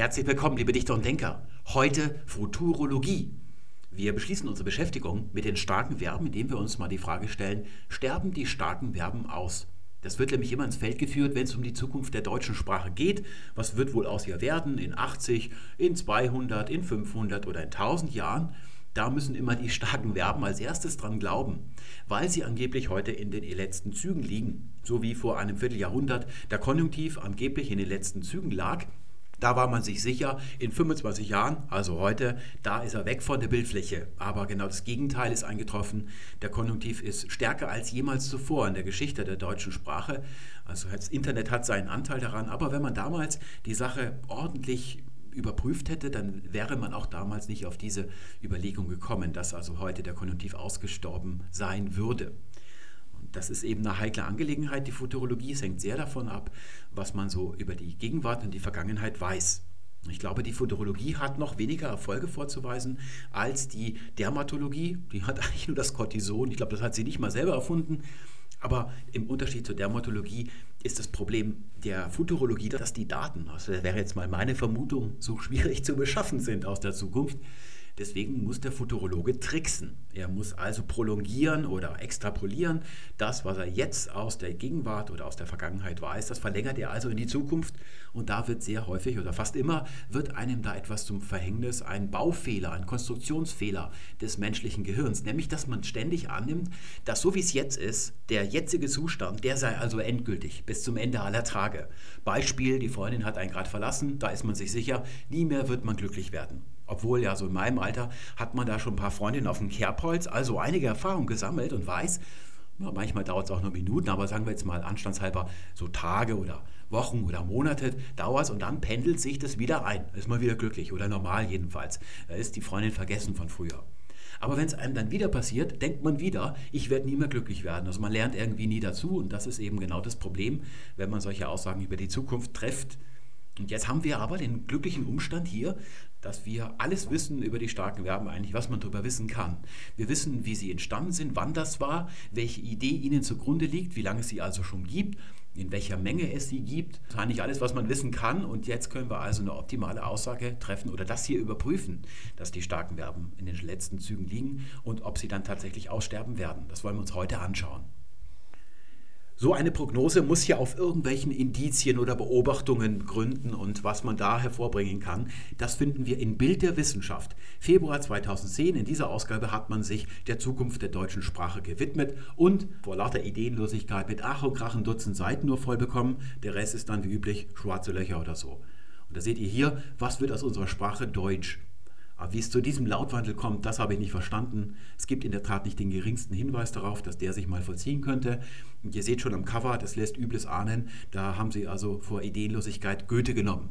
Herzlich willkommen, liebe Dichter und Denker. Heute Futurologie. Wir beschließen unsere Beschäftigung mit den starken Verben, indem wir uns mal die Frage stellen, sterben die starken Verben aus? Das wird nämlich immer ins Feld geführt, wenn es um die Zukunft der deutschen Sprache geht. Was wird wohl aus ihr werden in 80, in 200, in 500 oder in 1000 Jahren? Da müssen immer die starken Verben als erstes dran glauben, weil sie angeblich heute in den letzten Zügen liegen. So wie vor einem Vierteljahrhundert der Konjunktiv angeblich in den letzten Zügen lag, da war man sich sicher, in 25 Jahren, also heute, da ist er weg von der Bildfläche. Aber genau das Gegenteil ist eingetroffen. Der Konjunktiv ist stärker als jemals zuvor in der Geschichte der deutschen Sprache. Also das Internet hat seinen Anteil daran. Aber wenn man damals die Sache ordentlich überprüft hätte, dann wäre man auch damals nicht auf diese Überlegung gekommen, dass also heute der Konjunktiv ausgestorben sein würde das ist eben eine heikle Angelegenheit, die Futurologie. Es hängt sehr davon ab, was man so über die Gegenwart und die Vergangenheit weiß. Ich glaube, die Futurologie hat noch weniger Erfolge vorzuweisen als die Dermatologie. Die hat eigentlich nur das Cortison. Ich glaube, das hat sie nicht mal selber erfunden. Aber im Unterschied zur Dermatologie ist das Problem der Futurologie, dass die Daten, also das wäre jetzt mal meine Vermutung, so schwierig zu beschaffen sind aus der Zukunft, Deswegen muss der Futurologe tricksen. Er muss also prolongieren oder extrapolieren. Das, was er jetzt aus der Gegenwart oder aus der Vergangenheit weiß, das verlängert er also in die Zukunft. Und da wird sehr häufig oder fast immer, wird einem da etwas zum Verhängnis, ein Baufehler, ein Konstruktionsfehler des menschlichen Gehirns. Nämlich, dass man ständig annimmt, dass so wie es jetzt ist, der jetzige Zustand, der sei also endgültig bis zum Ende aller Tage. Beispiel, die Freundin hat einen gerade verlassen, da ist man sich sicher, nie mehr wird man glücklich werden. Obwohl ja so in meinem Alter hat man da schon ein paar Freundinnen auf dem Kerbholz, also einige Erfahrungen gesammelt und weiß, ja, manchmal dauert es auch nur Minuten, aber sagen wir jetzt mal anstandshalber so Tage oder Wochen oder Monate dauert es und dann pendelt sich das wieder ein. Ist man wieder glücklich oder normal jedenfalls. Da ist die Freundin vergessen von früher. Aber wenn es einem dann wieder passiert, denkt man wieder, ich werde nie mehr glücklich werden. Also man lernt irgendwie nie dazu und das ist eben genau das Problem, wenn man solche Aussagen über die Zukunft trifft. Und jetzt haben wir aber den glücklichen Umstand hier, dass wir alles wissen über die starken Verben eigentlich, was man darüber wissen kann. Wir wissen, wie sie entstanden sind, wann das war, welche Idee ihnen zugrunde liegt, wie lange es sie also schon gibt, in welcher Menge es sie gibt. Das ist eigentlich alles, was man wissen kann. Und jetzt können wir also eine optimale Aussage treffen oder das hier überprüfen, dass die starken Verben in den letzten Zügen liegen und ob sie dann tatsächlich aussterben werden. Das wollen wir uns heute anschauen. So eine Prognose muss ja auf irgendwelchen Indizien oder Beobachtungen gründen und was man da hervorbringen kann, das finden wir in Bild der Wissenschaft. Februar 2010, in dieser Ausgabe hat man sich der Zukunft der deutschen Sprache gewidmet und vor lauter Ideenlosigkeit mit Ach und Krach ein Dutzend Seiten nur voll bekommen. Der Rest ist dann wie üblich schwarze Löcher oder so. Und da seht ihr hier, was wird aus unserer Sprache Deutsch? Aber wie es zu diesem Lautwandel kommt, das habe ich nicht verstanden. Es gibt in der Tat nicht den geringsten Hinweis darauf, dass der sich mal vollziehen könnte. Und ihr seht schon am Cover, das lässt Übles ahnen, da haben sie also vor Ideenlosigkeit Goethe genommen.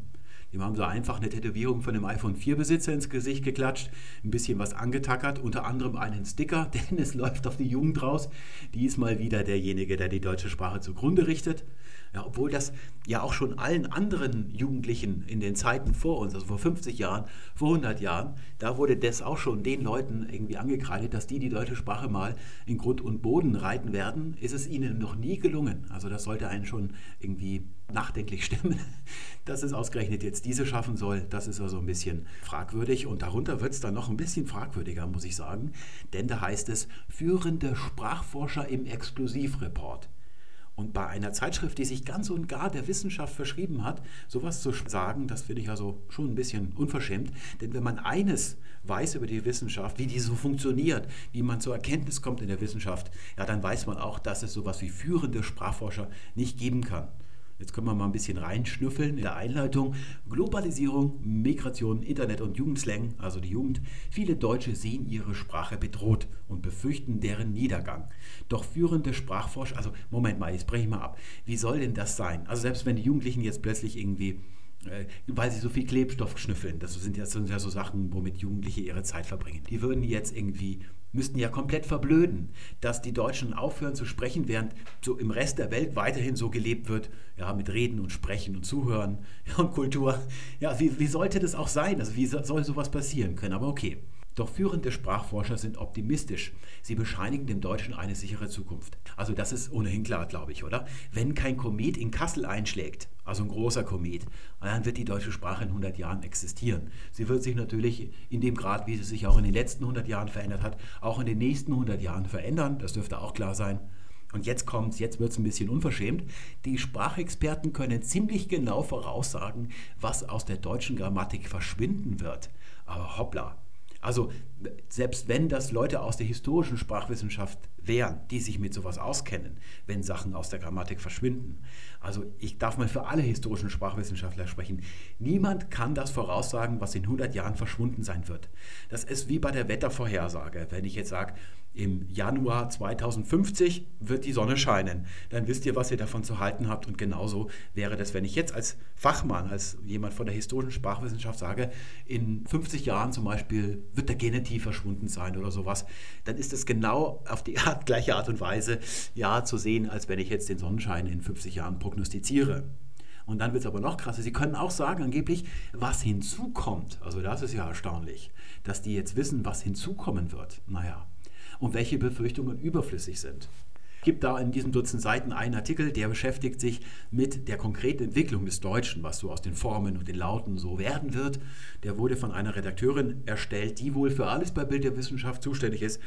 Dem haben sie einfach eine Tätowierung von einem iPhone 4-Besitzer ins Gesicht geklatscht, ein bisschen was angetackert, unter anderem einen Sticker, denn es läuft auf die Jugend raus. Die ist mal wieder derjenige, der die deutsche Sprache zugrunde richtet. Ja, obwohl das ja auch schon allen anderen Jugendlichen in den Zeiten vor uns, also vor 50 Jahren, vor 100 Jahren, da wurde das auch schon den Leuten irgendwie angekreidet, dass die die deutsche Sprache mal in Grund und Boden reiten werden, ist es ihnen noch nie gelungen. Also das sollte einen schon irgendwie nachdenklich stimmen, dass es ausgerechnet jetzt diese schaffen soll. Das ist also ein bisschen fragwürdig und darunter wird es dann noch ein bisschen fragwürdiger, muss ich sagen, denn da heißt es führende Sprachforscher im Exklusivreport. Und bei einer Zeitschrift, die sich ganz und gar der Wissenschaft verschrieben hat, sowas zu sagen, das finde ich also schon ein bisschen unverschämt. Denn wenn man eines weiß über die Wissenschaft, wie die so funktioniert, wie man zur Erkenntnis kommt in der Wissenschaft, ja, dann weiß man auch, dass es sowas wie führende Sprachforscher nicht geben kann. Jetzt können wir mal ein bisschen reinschnüffeln in der Einleitung. Globalisierung, Migration, Internet und Jugendslang, also die Jugend. Viele Deutsche sehen ihre Sprache bedroht und befürchten deren Niedergang. Doch führende Sprachforscher, also Moment mal, jetzt breche ich mal ab. Wie soll denn das sein? Also selbst wenn die Jugendlichen jetzt plötzlich irgendwie äh, weil sie so viel Klebstoff schnüffeln. Das sind ja, das sind ja so Sachen, womit Jugendliche ihre Zeit verbringen. Die würden jetzt irgendwie müssten ja komplett verblöden, dass die Deutschen aufhören zu sprechen, während so im Rest der Welt weiterhin so gelebt wird, ja, mit Reden und Sprechen und Zuhören und Kultur. Ja, wie, wie sollte das auch sein? Also wie soll sowas passieren können? Aber okay. Doch führende Sprachforscher sind optimistisch. Sie bescheinigen dem Deutschen eine sichere Zukunft. Also das ist ohnehin klar, glaube ich, oder? Wenn kein Komet in Kassel einschlägt, also ein großer Komet, dann wird die deutsche Sprache in 100 Jahren existieren. Sie wird sich natürlich in dem Grad, wie sie sich auch in den letzten 100 Jahren verändert hat, auch in den nächsten 100 Jahren verändern. Das dürfte auch klar sein. Und jetzt kommt's, jetzt wird es ein bisschen unverschämt. Die Sprachexperten können ziemlich genau voraussagen, was aus der deutschen Grammatik verschwinden wird. Aber hoppla, also selbst wenn das Leute aus der historischen Sprachwissenschaft wären, die sich mit sowas auskennen, wenn Sachen aus der Grammatik verschwinden. Also ich darf mal für alle historischen Sprachwissenschaftler sprechen. Niemand kann das voraussagen, was in 100 Jahren verschwunden sein wird. Das ist wie bei der Wettervorhersage. Wenn ich jetzt sage, im Januar 2050 wird die Sonne scheinen. Dann wisst ihr, was ihr davon zu halten habt. Und genauso wäre das, wenn ich jetzt als Fachmann, als jemand von der historischen Sprachwissenschaft sage, in 50 Jahren zum Beispiel wird der Genitiv verschwunden sein oder sowas, dann ist es genau auf die Art, gleiche Art und Weise ja zu sehen, als wenn ich jetzt den Sonnenschein in 50 Jahren prognostiziere. Und dann wird es aber noch krasser. Sie können auch sagen, angeblich, was hinzukommt. Also das ist ja erstaunlich, dass die jetzt wissen, was hinzukommen wird. Naja, und welche Befürchtungen überflüssig sind. Es gibt da in diesem Dutzend Seiten einen Artikel, der beschäftigt sich mit der konkreten Entwicklung des Deutschen, was so aus den Formen und den Lauten so werden wird. Der wurde von einer Redakteurin erstellt, die wohl für alles bei Bild der Wissenschaft zuständig ist.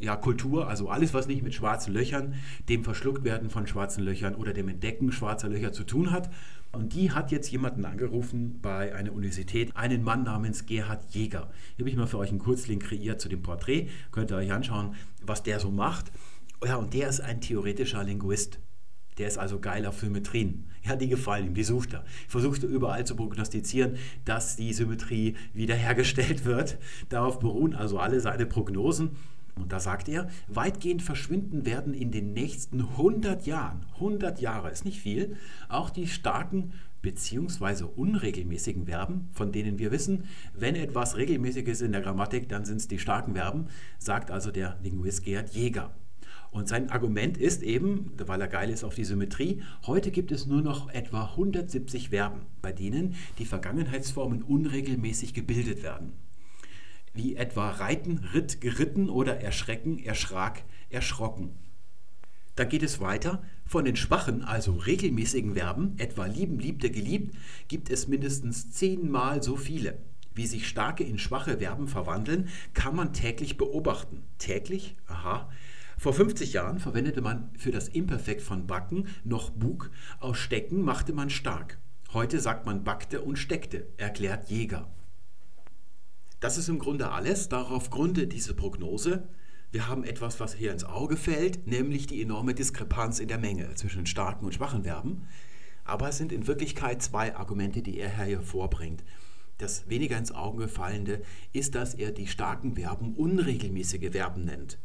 Ja, Kultur, also alles, was nicht mit schwarzen Löchern, dem Verschlucktwerden von schwarzen Löchern oder dem Entdecken schwarzer Löcher zu tun hat. Und die hat jetzt jemanden angerufen bei einer Universität, einen Mann namens Gerhard Jäger. Hier habe ich mal für euch einen Kurzlink kreiert zu dem Porträt. Könnt ihr euch anschauen, was der so macht. Ja, und der ist ein theoretischer Linguist. Der ist also geil auf Symmetrien. Ja, die gefallen ihm, die sucht er. Versucht er überall zu prognostizieren, dass die Symmetrie wiederhergestellt wird. Darauf beruhen also alle seine Prognosen. Und da sagt er, weitgehend verschwinden werden in den nächsten 100 Jahren, 100 Jahre ist nicht viel, auch die starken bzw. unregelmäßigen Verben, von denen wir wissen, wenn etwas regelmäßig ist in der Grammatik, dann sind es die starken Verben, sagt also der Linguist Gerhard Jäger. Und sein Argument ist eben, weil er geil ist auf die Symmetrie, heute gibt es nur noch etwa 170 Verben, bei denen die Vergangenheitsformen unregelmäßig gebildet werden wie etwa reiten, ritt, geritten oder erschrecken, erschrak, erschrocken. Dann geht es weiter. Von den schwachen, also regelmäßigen Verben, etwa lieben, liebte, geliebt, gibt es mindestens zehnmal so viele. Wie sich starke in schwache Verben verwandeln, kann man täglich beobachten. Täglich? Aha. Vor 50 Jahren verwendete man für das Imperfekt von backen noch bug, aus stecken machte man stark. Heute sagt man backte und steckte, erklärt Jäger. Das ist im Grunde alles. Darauf gründe diese Prognose. Wir haben etwas, was hier ins Auge fällt, nämlich die enorme Diskrepanz in der Menge zwischen starken und schwachen Verben. Aber es sind in Wirklichkeit zwei Argumente, die er hier vorbringt. Das weniger ins Auge fallende ist, dass er die starken Verben unregelmäßige Verben nennt.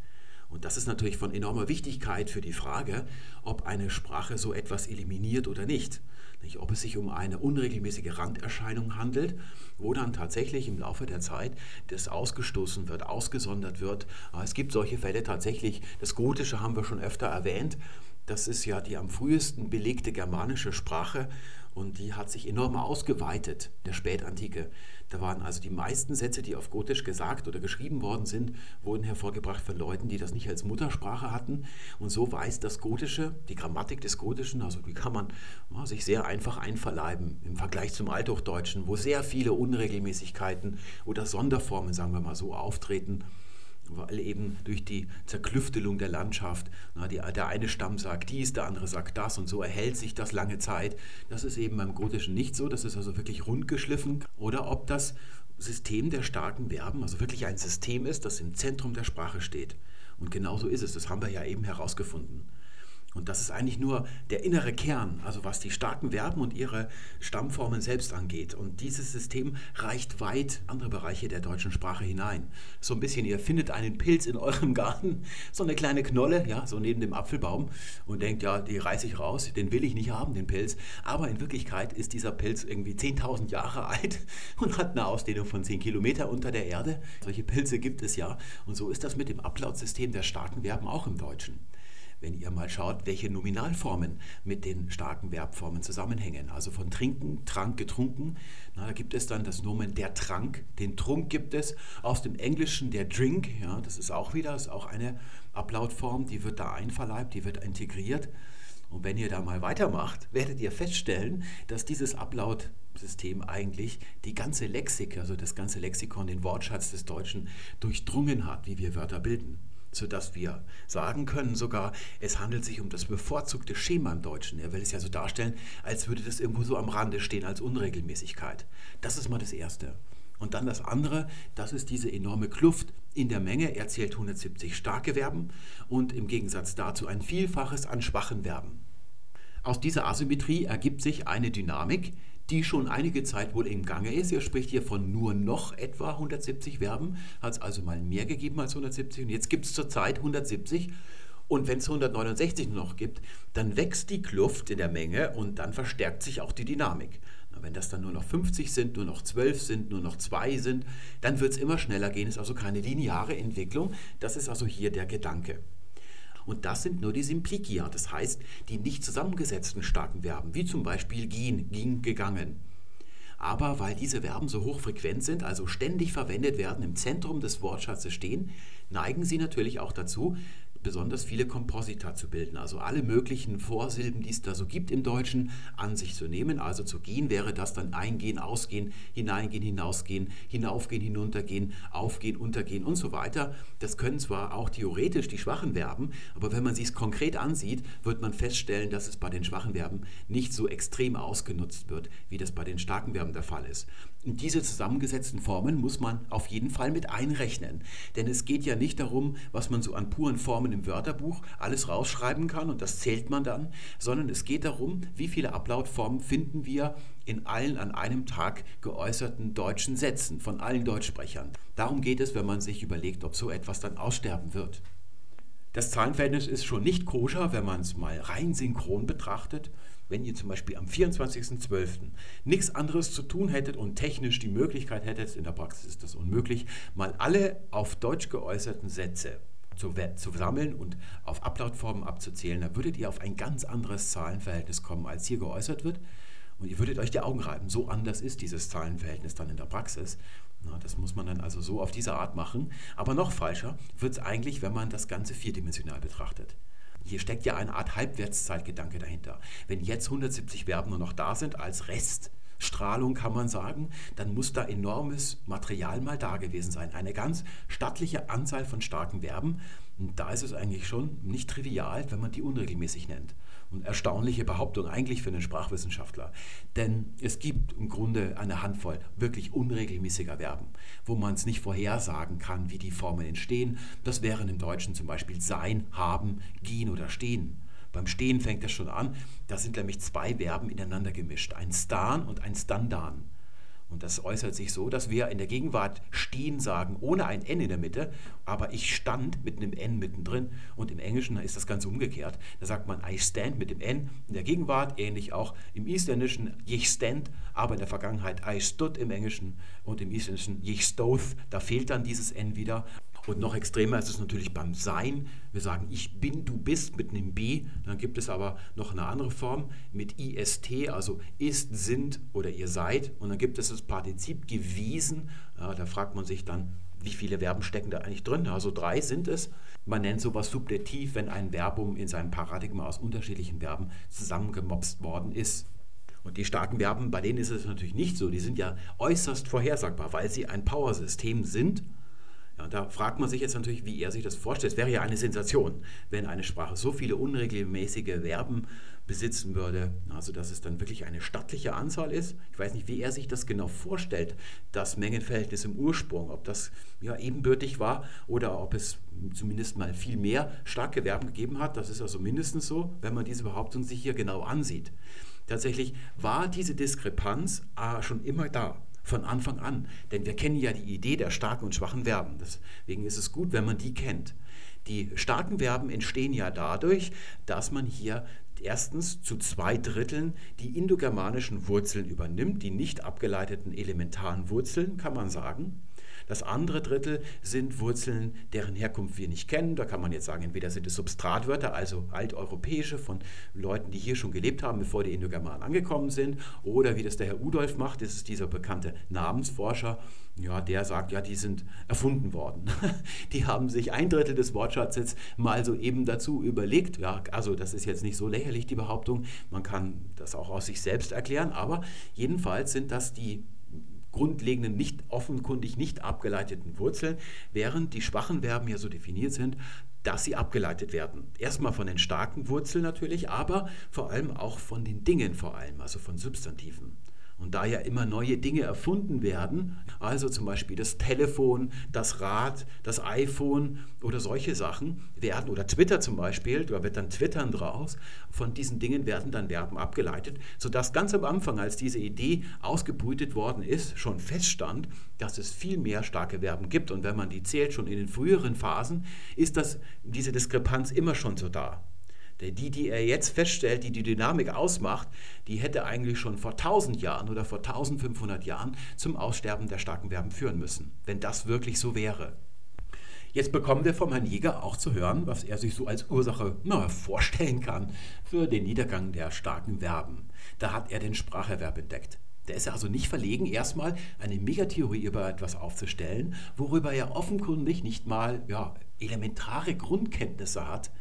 Und das ist natürlich von enormer Wichtigkeit für die Frage, ob eine Sprache so etwas eliminiert oder nicht. Nicht, ob es sich um eine unregelmäßige Randerscheinung handelt, wo dann tatsächlich im Laufe der Zeit das ausgestoßen wird, ausgesondert wird. Ah, es gibt solche Fälle tatsächlich. Das Gotische haben wir schon öfter erwähnt. Das ist ja die am frühesten belegte germanische Sprache und die hat sich enorm ausgeweitet in der Spätantike. Da waren also die meisten Sätze, die auf Gotisch gesagt oder geschrieben worden sind, wurden hervorgebracht von Leuten, die das nicht als Muttersprache hatten. Und so weiß das Gotische, die Grammatik des Gotischen, also die kann man ja, sich sehr einfach einverleiben im Vergleich zum Althochdeutschen, wo sehr viele Unregelmäßigkeiten oder Sonderformen, sagen wir mal so, auftreten weil eben durch die Zerklüftelung der Landschaft, na, die, der eine Stamm sagt dies, der andere sagt das und so erhält sich das lange Zeit. Das ist eben beim Gotischen nicht so, das ist also wirklich rundgeschliffen. Oder ob das System der starken Verben also wirklich ein System ist, das im Zentrum der Sprache steht. Und genau so ist es, das haben wir ja eben herausgefunden. Und das ist eigentlich nur der innere Kern, also was die starken Verben und ihre Stammformen selbst angeht. Und dieses System reicht weit andere Bereiche der deutschen Sprache hinein. So ein bisschen, ihr findet einen Pilz in eurem Garten, so eine kleine Knolle, ja, so neben dem Apfelbaum und denkt, ja, die reiße ich raus, den will ich nicht haben, den Pilz. Aber in Wirklichkeit ist dieser Pilz irgendwie 10.000 Jahre alt und hat eine Ausdehnung von 10 Kilometer unter der Erde. Solche Pilze gibt es ja. Und so ist das mit dem Ablautsystem der starken Verben auch im Deutschen. Wenn ihr mal schaut, welche Nominalformen mit den starken Verbformen zusammenhängen. Also von trinken, trank, getrunken. Na, da gibt es dann das Nomen der Trank, den Trunk gibt es. Aus dem Englischen der Drink, ja, das ist auch wieder, ist auch eine Ablautform, die wird da einverleibt, die wird integriert. Und wenn ihr da mal weitermacht, werdet ihr feststellen, dass dieses Ablautsystem eigentlich die ganze Lexik, also das ganze Lexikon, den Wortschatz des Deutschen durchdrungen hat, wie wir Wörter bilden sodass wir sagen können sogar, es handelt sich um das bevorzugte Schema im Deutschen. Er will es ja so darstellen, als würde das irgendwo so am Rande stehen als Unregelmäßigkeit. Das ist mal das Erste. Und dann das andere, das ist diese enorme Kluft in der Menge. Er zählt 170 starke Verben und im Gegensatz dazu ein Vielfaches an schwachen Verben. Aus dieser Asymmetrie ergibt sich eine Dynamik, die schon einige Zeit wohl im Gange ist. Er spricht hier von nur noch etwa 170 Verben, hat es also mal mehr gegeben als 170 und jetzt gibt es zurzeit 170 und wenn es 169 noch gibt, dann wächst die Kluft in der Menge und dann verstärkt sich auch die Dynamik. Wenn das dann nur noch 50 sind, nur noch 12 sind, nur noch 2 sind, dann wird es immer schneller gehen. Ist also keine lineare Entwicklung. Das ist also hier der Gedanke. Und das sind nur die Simplicia, das heißt die nicht zusammengesetzten starken Verben, wie zum Beispiel gehen, ging, gegangen. Aber weil diese Verben so hochfrequent sind, also ständig verwendet werden, im Zentrum des Wortschatzes stehen, neigen sie natürlich auch dazu, besonders viele Komposita zu bilden, also alle möglichen Vorsilben, die es da so gibt im Deutschen, an sich zu nehmen. Also zu gehen wäre das dann eingehen, ausgehen, hineingehen, hinausgehen, hinaufgehen, hinuntergehen, aufgehen, untergehen und so weiter. Das können zwar auch theoretisch die schwachen Verben, aber wenn man sich es konkret ansieht, wird man feststellen, dass es bei den schwachen Verben nicht so extrem ausgenutzt wird, wie das bei den starken Verben der Fall ist. Diese zusammengesetzten Formen muss man auf jeden Fall mit einrechnen. Denn es geht ja nicht darum, was man so an puren Formen im Wörterbuch alles rausschreiben kann und das zählt man dann, sondern es geht darum, wie viele Ablautformen finden wir in allen an einem Tag geäußerten deutschen Sätzen von allen Deutschsprechern. Darum geht es, wenn man sich überlegt, ob so etwas dann aussterben wird. Das Zahlenverhältnis ist schon nicht koscher, wenn man es mal rein synchron betrachtet wenn ihr zum Beispiel am 24.12. nichts anderes zu tun hättet und technisch die Möglichkeit hättet, in der Praxis ist das unmöglich, mal alle auf Deutsch geäußerten Sätze zu, zu sammeln und auf Ablautformen abzuzählen, dann würdet ihr auf ein ganz anderes Zahlenverhältnis kommen, als hier geäußert wird. Und ihr würdet euch die Augen reiben. So anders ist dieses Zahlenverhältnis dann in der Praxis. Na, das muss man dann also so auf diese Art machen. Aber noch falscher wird es eigentlich, wenn man das Ganze vierdimensional betrachtet. Hier steckt ja eine Art Halbwertszeitgedanke dahinter. Wenn jetzt 170 Verben nur noch da sind als Reststrahlung, kann man sagen, dann muss da enormes Material mal da gewesen sein. Eine ganz stattliche Anzahl von starken Verben. Und da ist es eigentlich schon nicht trivial, wenn man die unregelmäßig nennt erstaunliche Behauptung eigentlich für einen Sprachwissenschaftler. Denn es gibt im Grunde eine Handvoll wirklich unregelmäßiger Verben, wo man es nicht vorhersagen kann, wie die Formen entstehen. Das wären im Deutschen zum Beispiel sein, haben, gehen oder stehen. Beim Stehen fängt das schon an. Da sind nämlich zwei Verben ineinander gemischt. Ein Stan und ein Standan. Und das äußert sich so, dass wir in der Gegenwart stehen sagen, ohne ein N in der Mitte, aber ich stand mit einem N mittendrin. Und im Englischen ist das Ganze umgekehrt. Da sagt man I stand mit dem N in der Gegenwart, ähnlich auch im Isländischen ich stand, aber in der Vergangenheit I stood im Englischen und im Isländischen ich stoth. Da fehlt dann dieses N wieder. Und noch extremer ist es natürlich beim Sein. Wir sagen, ich bin, du bist mit einem B. Dann gibt es aber noch eine andere Form mit IST, also ist, sind oder ihr seid. Und dann gibt es das Partizip gewesen. Da fragt man sich dann, wie viele Verben stecken da eigentlich drin? Also drei sind es. Man nennt sowas Subjektiv, wenn ein Verbum in seinem Paradigma aus unterschiedlichen Verben zusammengemopst worden ist. Und die starken Verben, bei denen ist es natürlich nicht so. Die sind ja äußerst vorhersagbar, weil sie ein Powersystem sind ja, da fragt man sich jetzt natürlich, wie er sich das vorstellt. Es wäre ja eine Sensation, wenn eine Sprache so viele unregelmäßige Verben besitzen würde, also dass es dann wirklich eine stattliche Anzahl ist. Ich weiß nicht, wie er sich das genau vorstellt, das Mengenverhältnis im Ursprung, ob das ja ebenbürtig war oder ob es zumindest mal viel mehr starke Verben gegeben hat. Das ist also mindestens so, wenn man diese Behauptung sich hier genau ansieht. Tatsächlich war diese Diskrepanz ah, schon immer da von Anfang an. Denn wir kennen ja die Idee der starken und schwachen Verben. Deswegen ist es gut, wenn man die kennt. Die starken Verben entstehen ja dadurch, dass man hier erstens zu zwei Dritteln die indogermanischen Wurzeln übernimmt, die nicht abgeleiteten elementaren Wurzeln, kann man sagen. Das andere Drittel sind Wurzeln, deren Herkunft wir nicht kennen. Da kann man jetzt sagen, entweder sind es Substratwörter, also alteuropäische von Leuten, die hier schon gelebt haben, bevor die Indogermanen angekommen sind, oder wie das der Herr Udolf macht, das ist dieser bekannte Namensforscher, ja, der sagt, ja, die sind erfunden worden. Die haben sich ein Drittel des Wortschatzes mal so eben dazu überlegt. Ja, also das ist jetzt nicht so lächerlich, die Behauptung. Man kann das auch aus sich selbst erklären, aber jedenfalls sind das die grundlegenden, nicht offenkundig nicht abgeleiteten Wurzeln, während die schwachen Verben ja so definiert sind, dass sie abgeleitet werden. Erstmal von den starken Wurzeln natürlich, aber vor allem auch von den Dingen vor allem, also von Substantiven. Und da ja immer neue Dinge erfunden werden, also zum Beispiel das Telefon, das Rad, das iPhone oder solche Sachen werden, oder Twitter zum Beispiel, da wird dann Twittern draus, von diesen Dingen werden dann Verben abgeleitet, sodass ganz am Anfang, als diese Idee ausgebrütet worden ist, schon feststand, dass es viel mehr starke Verben gibt. Und wenn man die zählt, schon in den früheren Phasen, ist das, diese Diskrepanz immer schon so da. Die, die er jetzt feststellt, die die Dynamik ausmacht, die hätte eigentlich schon vor 1000 Jahren oder vor 1500 Jahren zum Aussterben der starken Verben führen müssen, wenn das wirklich so wäre. Jetzt bekommen wir vom Herrn Jäger auch zu hören, was er sich so als Ursache na, vorstellen kann für den Niedergang der starken Verben. Da hat er den Spracherwerb entdeckt. Der ist also nicht verlegen, erstmal eine Megatheorie über etwas aufzustellen, worüber er offenkundig nicht mal ja, elementare Grundkenntnisse hat.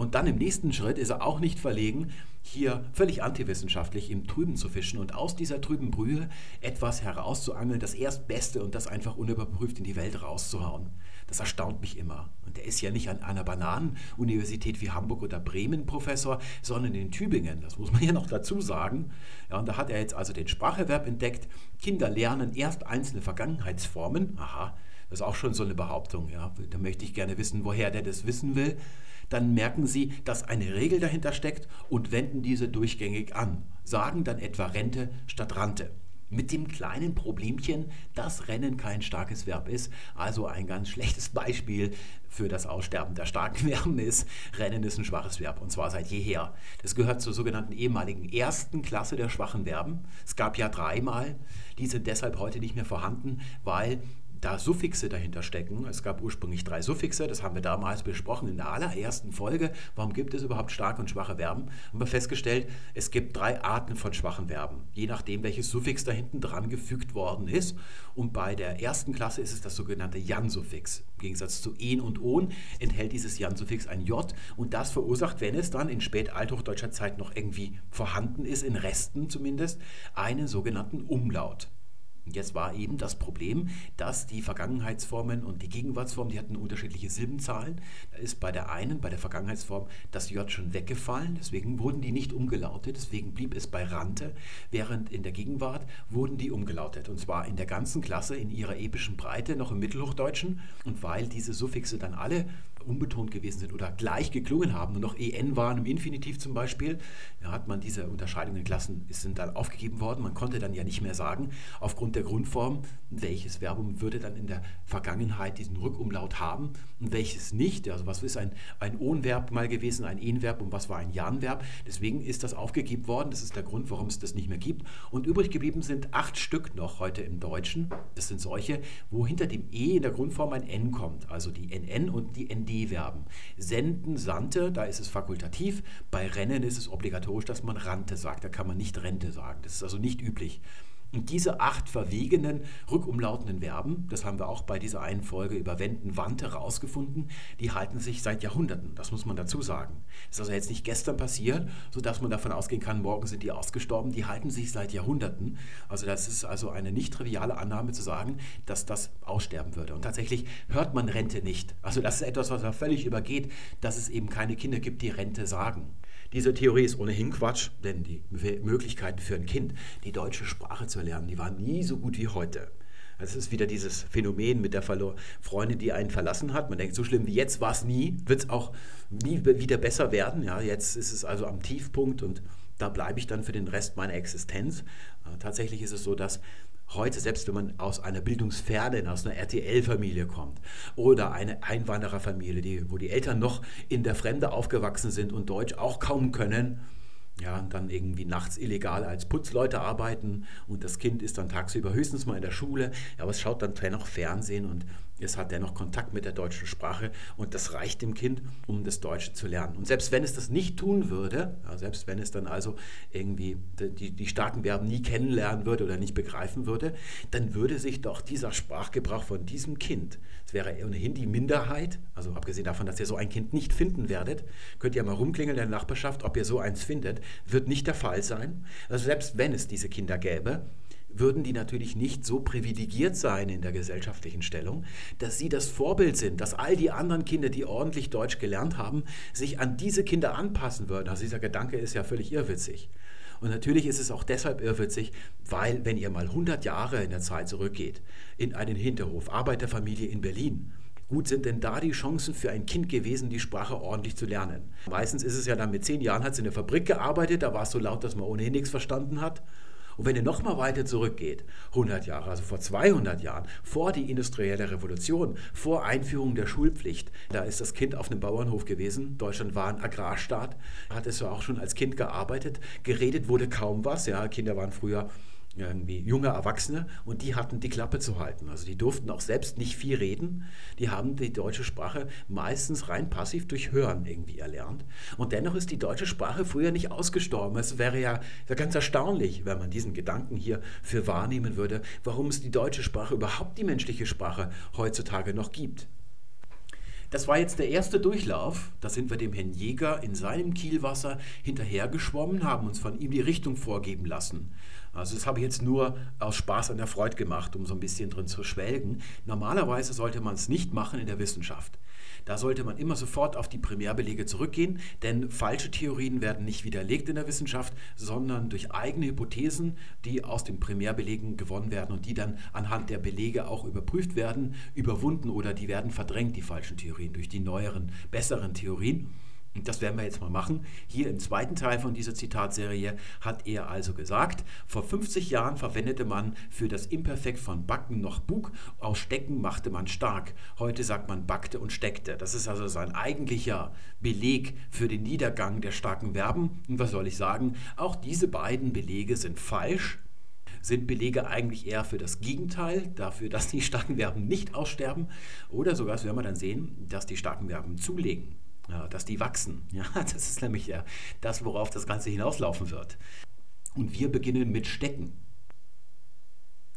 Und dann im nächsten Schritt ist er auch nicht verlegen, hier völlig antiwissenschaftlich im Trüben zu fischen und aus dieser trüben Brühe etwas herauszuangeln, das Erstbeste und das einfach unüberprüft in die Welt rauszuhauen. Das erstaunt mich immer. Und er ist ja nicht an einer Bananenuniversität wie Hamburg oder Bremen Professor, sondern in Tübingen. Das muss man ja noch dazu sagen. Ja, und da hat er jetzt also den Spracherwerb entdeckt. Kinder lernen erst einzelne Vergangenheitsformen. Aha, das ist auch schon so eine Behauptung. Ja. Da möchte ich gerne wissen, woher der das wissen will dann merken Sie, dass eine Regel dahinter steckt und wenden diese durchgängig an. Sagen dann etwa Rente statt Rante. Mit dem kleinen Problemchen, dass Rennen kein starkes Verb ist, also ein ganz schlechtes Beispiel für das Aussterben der starken Verben ist, Rennen ist ein schwaches Verb und zwar seit jeher. Das gehört zur sogenannten ehemaligen ersten Klasse der schwachen Verben. Es gab ja dreimal, die sind deshalb heute nicht mehr vorhanden, weil da Suffixe dahinter stecken. Es gab ursprünglich drei Suffixe, das haben wir damals besprochen in der allerersten Folge. Warum gibt es überhaupt starke und schwache Verben? Haben wir festgestellt, es gibt drei Arten von schwachen Verben, je nachdem, welches Suffix da hinten dran gefügt worden ist. Und bei der ersten Klasse ist es das sogenannte Jan-Suffix. Im Gegensatz zu en und on enthält dieses Jan-Suffix ein J und das verursacht, wenn es dann in spätalthochdeutscher Zeit noch irgendwie vorhanden ist, in Resten zumindest, einen sogenannten Umlaut. Jetzt war eben das Problem, dass die Vergangenheitsformen und die Gegenwartsformen, die hatten unterschiedliche Silbenzahlen. Da ist bei der einen, bei der Vergangenheitsform, das J schon weggefallen, deswegen wurden die nicht umgelautet, deswegen blieb es bei Rante, während in der Gegenwart wurden die umgelautet. Und zwar in der ganzen Klasse, in ihrer epischen Breite, noch im Mittelhochdeutschen. Und weil diese Suffixe dann alle unbetont gewesen sind oder gleich geklungen haben, nur noch en waren im Infinitiv zum Beispiel, da hat man diese Unterscheidungen in Klassen, sind dann aufgegeben worden. Man konnte dann ja nicht mehr sagen, aufgrund der Grundform, welches Verbum würde dann in der Vergangenheit diesen Rückumlaut haben und welches nicht. Also was ist ein, ein On-Verb mal gewesen, ein En-Verb und was war ein Jan-Verb. Deswegen ist das aufgegeben worden. Das ist der Grund, warum es das nicht mehr gibt. Und übrig geblieben sind acht Stück noch heute im Deutschen. Das sind solche, wo hinter dem E in der Grundform ein N kommt. Also die NN und die ND-Verben. Senden, sandte, da ist es fakultativ. Bei Rennen ist es obligatorisch, dass man Rante sagt. Da kann man nicht Rente sagen. Das ist also nicht üblich. Und diese acht verwegenen, rückumlautenden Verben, das haben wir auch bei dieser einen Folge über Wenden, Wante rausgefunden, die halten sich seit Jahrhunderten, das muss man dazu sagen. Das ist also jetzt nicht gestern passiert, sodass man davon ausgehen kann, morgen sind die ausgestorben, die halten sich seit Jahrhunderten. Also das ist also eine nicht triviale Annahme zu sagen, dass das aussterben würde. Und tatsächlich hört man Rente nicht. Also das ist etwas, was er völlig übergeht, dass es eben keine Kinder gibt, die Rente sagen. Diese Theorie ist ohnehin Quatsch, denn die Möglichkeiten für ein Kind, die deutsche Sprache zu erlernen, die waren nie so gut wie heute. Es ist wieder dieses Phänomen mit der Verlo Freundin, die einen verlassen hat. Man denkt, so schlimm wie jetzt war es nie, wird es auch nie wieder besser werden. Ja, jetzt ist es also am Tiefpunkt und da bleibe ich dann für den Rest meiner Existenz. Äh, tatsächlich ist es so, dass heute, selbst wenn man aus einer bildungsfernen, aus einer RTL-Familie kommt oder eine Einwandererfamilie, die, wo die Eltern noch in der Fremde aufgewachsen sind und Deutsch auch kaum können, ja, und dann irgendwie nachts illegal als Putzleute arbeiten und das Kind ist dann tagsüber höchstens mal in der Schule, aber es schaut dann dennoch Fernsehen und es hat dennoch Kontakt mit der deutschen Sprache und das reicht dem Kind, um das Deutsche zu lernen. Und selbst wenn es das nicht tun würde, ja, selbst wenn es dann also irgendwie die, die starken Verben nie kennenlernen würde oder nicht begreifen würde, dann würde sich doch dieser Sprachgebrauch von diesem Kind, es wäre ohnehin die Minderheit, also abgesehen davon, dass ihr so ein Kind nicht finden werdet, könnt ihr mal rumklingeln in der Nachbarschaft, ob ihr so eins findet, wird nicht der Fall sein. Also selbst wenn es diese Kinder gäbe, würden die natürlich nicht so privilegiert sein in der gesellschaftlichen Stellung, dass sie das Vorbild sind, dass all die anderen Kinder, die ordentlich Deutsch gelernt haben, sich an diese Kinder anpassen würden. Also dieser Gedanke ist ja völlig irrwitzig. Und natürlich ist es auch deshalb irrwitzig, weil wenn ihr mal 100 Jahre in der Zeit zurückgeht, in einen Hinterhof, Arbeiterfamilie in Berlin, gut sind denn da die Chancen für ein Kind gewesen, die Sprache ordentlich zu lernen? Meistens ist es ja dann mit zehn Jahren, hat sie in der Fabrik gearbeitet, da war es so laut, dass man ohnehin nichts verstanden hat. Und wenn ihr noch mal weiter zurückgeht, 100 Jahre, also vor 200 Jahren, vor die industrielle Revolution, vor Einführung der Schulpflicht, da ist das Kind auf einem Bauernhof gewesen. Deutschland war ein Agrarstaat, hat es ja auch schon als Kind gearbeitet. Geredet wurde kaum was. Ja, Kinder waren früher irgendwie junge Erwachsene und die hatten die Klappe zu halten. Also die durften auch selbst nicht viel reden. Die haben die deutsche Sprache meistens rein passiv durch Hören irgendwie erlernt. Und dennoch ist die deutsche Sprache früher nicht ausgestorben. Es wäre ja ganz erstaunlich, wenn man diesen Gedanken hier für wahrnehmen würde, warum es die deutsche Sprache überhaupt die menschliche Sprache heutzutage noch gibt. Das war jetzt der erste Durchlauf. Da sind wir dem Herrn Jäger in seinem Kielwasser hinterhergeschwommen, haben uns von ihm die Richtung vorgeben lassen. Also das habe ich jetzt nur aus Spaß an der Freude gemacht, um so ein bisschen drin zu schwelgen. Normalerweise sollte man es nicht machen in der Wissenschaft. Da sollte man immer sofort auf die Primärbelege zurückgehen, denn falsche Theorien werden nicht widerlegt in der Wissenschaft, sondern durch eigene Hypothesen, die aus den Primärbelegen gewonnen werden und die dann anhand der Belege auch überprüft werden, überwunden oder die werden verdrängt, die falschen Theorien, durch die neueren, besseren Theorien. Das werden wir jetzt mal machen. Hier im zweiten Teil von dieser Zitatserie hat er also gesagt, vor 50 Jahren verwendete man für das Imperfekt von backen noch Bug, aus stecken machte man stark. Heute sagt man backte und steckte. Das ist also sein eigentlicher Beleg für den Niedergang der starken Verben. Und was soll ich sagen? Auch diese beiden Belege sind falsch sind Belege eigentlich eher für das Gegenteil, dafür, dass die starken Verben nicht aussterben oder sogar, das werden wir dann sehen, dass die starken Verben zulegen ja, dass die wachsen. Ja, das ist nämlich ja das, worauf das Ganze hinauslaufen wird. Und wir beginnen mit Stecken.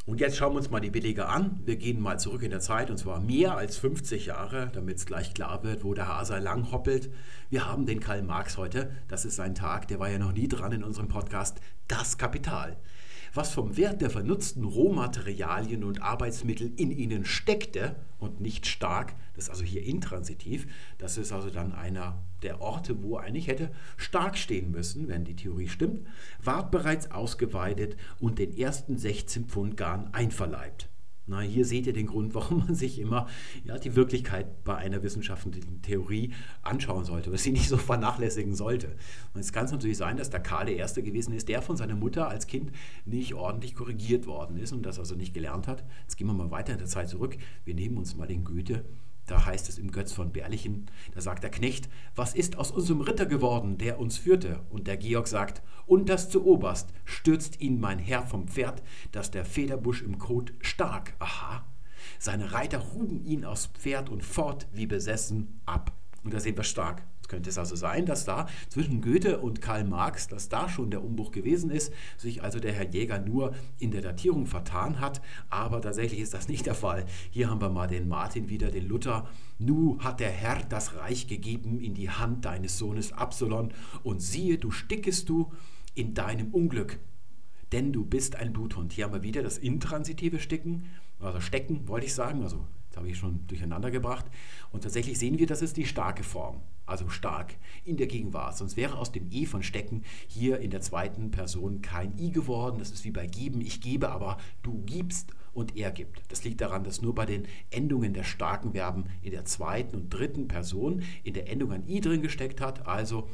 Und jetzt schauen wir uns mal die Belege an. Wir gehen mal zurück in der Zeit und zwar mehr als 50 Jahre, damit es gleich klar wird, wo der Hase lang hoppelt. Wir haben den Karl Marx heute. Das ist sein Tag, der war ja noch nie dran in unserem Podcast. Das Kapital was vom Wert der vernutzten Rohmaterialien und Arbeitsmittel in ihnen steckte und nicht stark, das ist also hier intransitiv, das ist also dann einer der Orte, wo eigentlich hätte stark stehen müssen, wenn die Theorie stimmt, ward bereits ausgeweidet und den ersten 16 Pfund Garn einverleibt. Na, hier seht ihr den Grund, warum man sich immer ja, die Wirklichkeit bei einer wissenschaftlichen Theorie anschauen sollte, was sie nicht so vernachlässigen sollte. Und es kann natürlich sein, dass der Karl der Erste gewesen ist, der von seiner Mutter als Kind nicht ordentlich korrigiert worden ist und das also nicht gelernt hat. Jetzt gehen wir mal weiter in der Zeit zurück. Wir nehmen uns mal den Goethe da heißt es im Götz von Berlichen, da sagt der Knecht, was ist aus unserem Ritter geworden, der uns führte? Und der Georg sagt, und das zu Oberst stürzt ihn mein Herr vom Pferd, dass der Federbusch im Kot stark, aha. Seine Reiter huben ihn aufs Pferd und fort wie besessen ab. Und da sehen wir stark. Könnte es also sein, dass da zwischen Goethe und Karl Marx, dass da schon der Umbruch gewesen ist, sich also der Herr Jäger nur in der Datierung vertan hat, aber tatsächlich ist das nicht der Fall. Hier haben wir mal den Martin wieder, den Luther. Nu hat der Herr das Reich gegeben in die Hand deines Sohnes Absalon und siehe, du stickest du in deinem Unglück denn du bist ein Bluthund. Hier haben wir wieder das intransitive Sticken, also Stecken, wollte ich sagen, also das habe ich schon durcheinander gebracht. Und tatsächlich sehen wir, das ist die starke Form, also stark in der Gegenwart. Sonst wäre aus dem E von Stecken hier in der zweiten Person kein I geworden. Das ist wie bei geben, ich gebe, aber du gibst und er gibt. Das liegt daran, dass nur bei den Endungen der starken Verben in der zweiten und dritten Person in der Endung ein I drin gesteckt hat. Also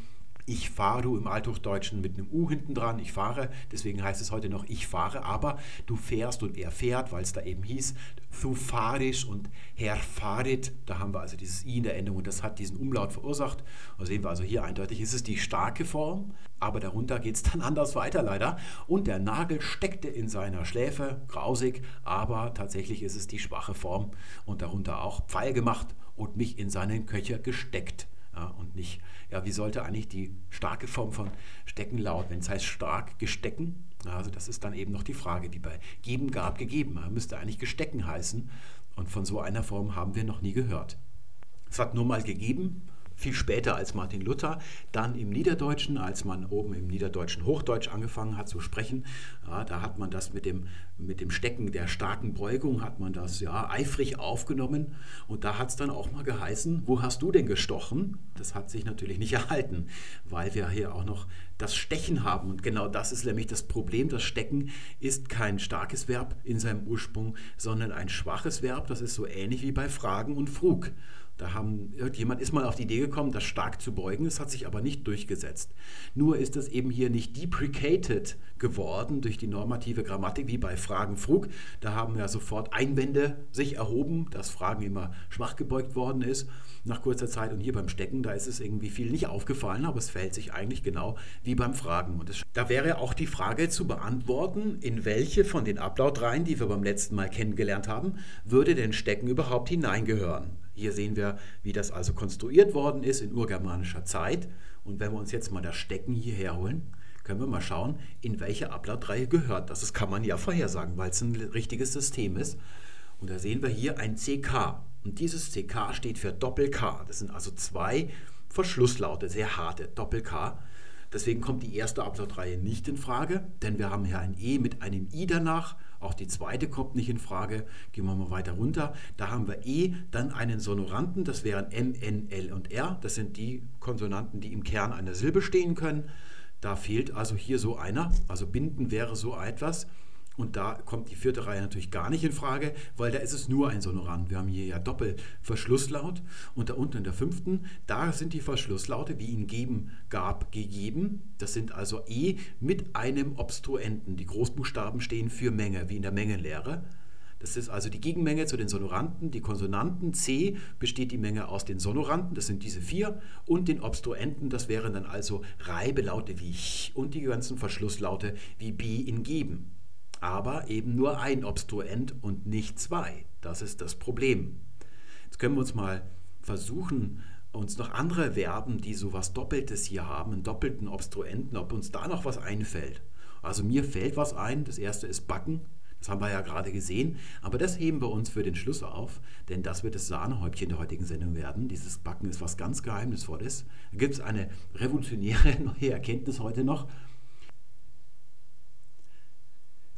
ich fahre du im Althochdeutschen mit einem U hinten dran, ich fahre, deswegen heißt es heute noch ich fahre, aber du fährst und er fährt, weil es da eben hieß, du fahrisch und Herr fahret, da haben wir also dieses I in der Endung und das hat diesen Umlaut verursacht. Da sehen wir also hier eindeutig, ist es die starke Form, aber darunter geht es dann anders weiter leider. Und der Nagel steckte in seiner Schläfe, grausig, aber tatsächlich ist es die schwache Form und darunter auch Pfeil gemacht und mich in seinen Köcher gesteckt. Ja, und nicht, ja, wie sollte eigentlich die starke Form von Stecken lauten, wenn es heißt stark gestecken? Also das ist dann eben noch die Frage, wie bei geben, gab, gegeben. Man müsste eigentlich gestecken heißen und von so einer Form haben wir noch nie gehört. Es hat nur mal gegeben viel später als Martin Luther, dann im Niederdeutschen, als man oben im Niederdeutschen Hochdeutsch angefangen hat zu sprechen, ja, da hat man das mit dem, mit dem Stecken der starken Beugung, hat man das ja eifrig aufgenommen und da hat es dann auch mal geheißen, wo hast du denn gestochen? Das hat sich natürlich nicht erhalten, weil wir hier auch noch das Stechen haben und genau das ist nämlich das Problem, das Stecken ist kein starkes Verb in seinem Ursprung, sondern ein schwaches Verb, das ist so ähnlich wie bei Fragen und Frug. Da haben, irgendjemand ist mal auf die Idee gekommen, das stark zu beugen, es hat sich aber nicht durchgesetzt. Nur ist es eben hier nicht deprecated geworden durch die normative Grammatik wie bei Fragen Frug. Da haben ja sofort Einwände sich erhoben, dass Fragen immer schwach gebeugt worden ist nach kurzer Zeit. Und hier beim Stecken, da ist es irgendwie viel nicht aufgefallen, aber es verhält sich eigentlich genau wie beim Fragen. Und es, da wäre auch die Frage zu beantworten, in welche von den Ablautreihen, die wir beim letzten Mal kennengelernt haben, würde denn Stecken überhaupt hineingehören? Hier sehen wir, wie das also konstruiert worden ist in urgermanischer Zeit. Und wenn wir uns jetzt mal das Stecken hierher holen, können wir mal schauen, in welche Ablautreihe gehört das. Das kann man ja vorhersagen, weil es ein richtiges System ist. Und da sehen wir hier ein CK. Und dieses CK steht für Doppel-K. Das sind also zwei Verschlusslaute, sehr harte Doppel-K. Deswegen kommt die erste Ablautreihe nicht in Frage, denn wir haben hier ein E mit einem I danach auch die zweite kommt nicht in Frage. Gehen wir mal weiter runter. Da haben wir E, dann einen Sonoranten, das wären M, N, L und R. Das sind die Konsonanten, die im Kern einer Silbe stehen können. Da fehlt also hier so einer. Also binden wäre so etwas. Und da kommt die vierte Reihe natürlich gar nicht in Frage, weil da ist es nur ein Sonorant. Wir haben hier ja Doppelverschlusslaut. Und da unten in der fünften, da sind die Verschlusslaute, wie ihn geben, gab, gegeben. Das sind also E mit einem Obstruenten. Die Großbuchstaben stehen für Menge, wie in der Mengenlehre. Das ist also die Gegenmenge zu den Sonoranten. Die Konsonanten C besteht die Menge aus den Sonoranten, das sind diese vier, und den Obstruenten, das wären dann also Reibelaute wie Ch und die ganzen Verschlusslaute wie B in Geben aber eben nur ein Obstruent und nicht zwei. Das ist das Problem. Jetzt können wir uns mal versuchen, uns noch andere Verben, die so was Doppeltes hier haben, einen doppelten Obstruenten, ob uns da noch was einfällt. Also mir fällt was ein. Das erste ist backen. Das haben wir ja gerade gesehen. Aber das heben wir uns für den Schluss auf, denn das wird das Sahnehäubchen der heutigen Sendung werden. Dieses Backen ist was ganz Geheimnisvolles. Da gibt es eine revolutionäre neue Erkenntnis heute noch.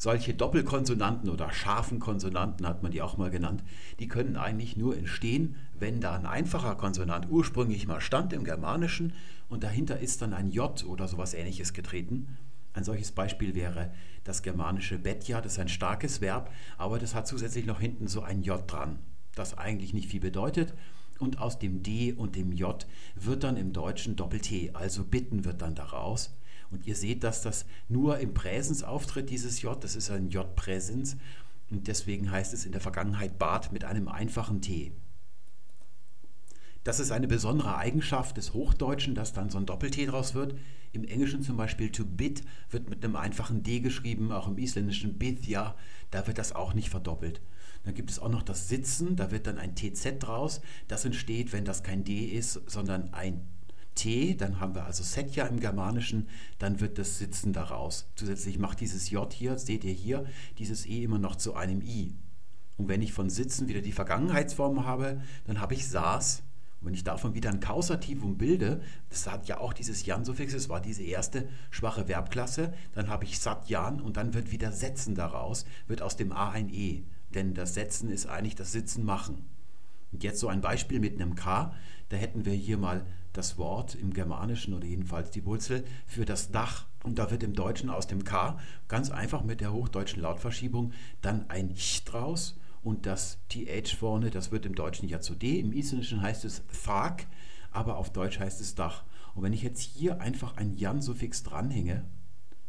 Solche Doppelkonsonanten oder scharfen Konsonanten hat man die auch mal genannt, die können eigentlich nur entstehen, wenn da ein einfacher Konsonant ursprünglich mal stand im Germanischen und dahinter ist dann ein J oder sowas ähnliches getreten. Ein solches Beispiel wäre das germanische Betja, das ist ein starkes Verb, aber das hat zusätzlich noch hinten so ein J dran, das eigentlich nicht viel bedeutet. Und aus dem D und dem J wird dann im Deutschen Doppel-T, also bitten wird dann daraus. Und ihr seht, dass das nur im Präsens auftritt, dieses J. Das ist ein J-Präsens. Und deswegen heißt es in der Vergangenheit Bad mit einem einfachen T. Das ist eine besondere Eigenschaft des Hochdeutschen, dass dann so ein Doppel-T draus wird. Im Englischen zum Beispiel to bit wird mit einem einfachen D geschrieben, auch im Isländischen bithja, da wird das auch nicht verdoppelt. Dann gibt es auch noch das Sitzen, da wird dann ein TZ draus. Das entsteht, wenn das kein D ist, sondern ein Dann haben wir also Setja im Germanischen, dann wird das Sitzen daraus. Zusätzlich macht dieses J hier, seht ihr hier, dieses E immer noch zu einem I. Und wenn ich von Sitzen wieder die Vergangenheitsform habe, dann habe ich saß. Und wenn ich davon wieder ein Kausativum bilde, das hat ja auch dieses Jan-Suffix, das war diese erste schwache Verbklasse, dann habe ich Satjan und dann wird wieder Setzen daraus, wird aus dem A ein E. Denn das Setzen ist eigentlich das Sitzen machen. Und jetzt so ein Beispiel mit einem K, da hätten wir hier mal das Wort im Germanischen oder jedenfalls die Wurzel für das Dach. Und da wird im Deutschen aus dem K ganz einfach mit der hochdeutschen Lautverschiebung dann ein Ch draus. Und das TH vorne, das wird im Deutschen ja zu D. Im Isländischen heißt es Thag, aber auf Deutsch heißt es Dach. Und wenn ich jetzt hier einfach ein Jan-Suffix dranhänge,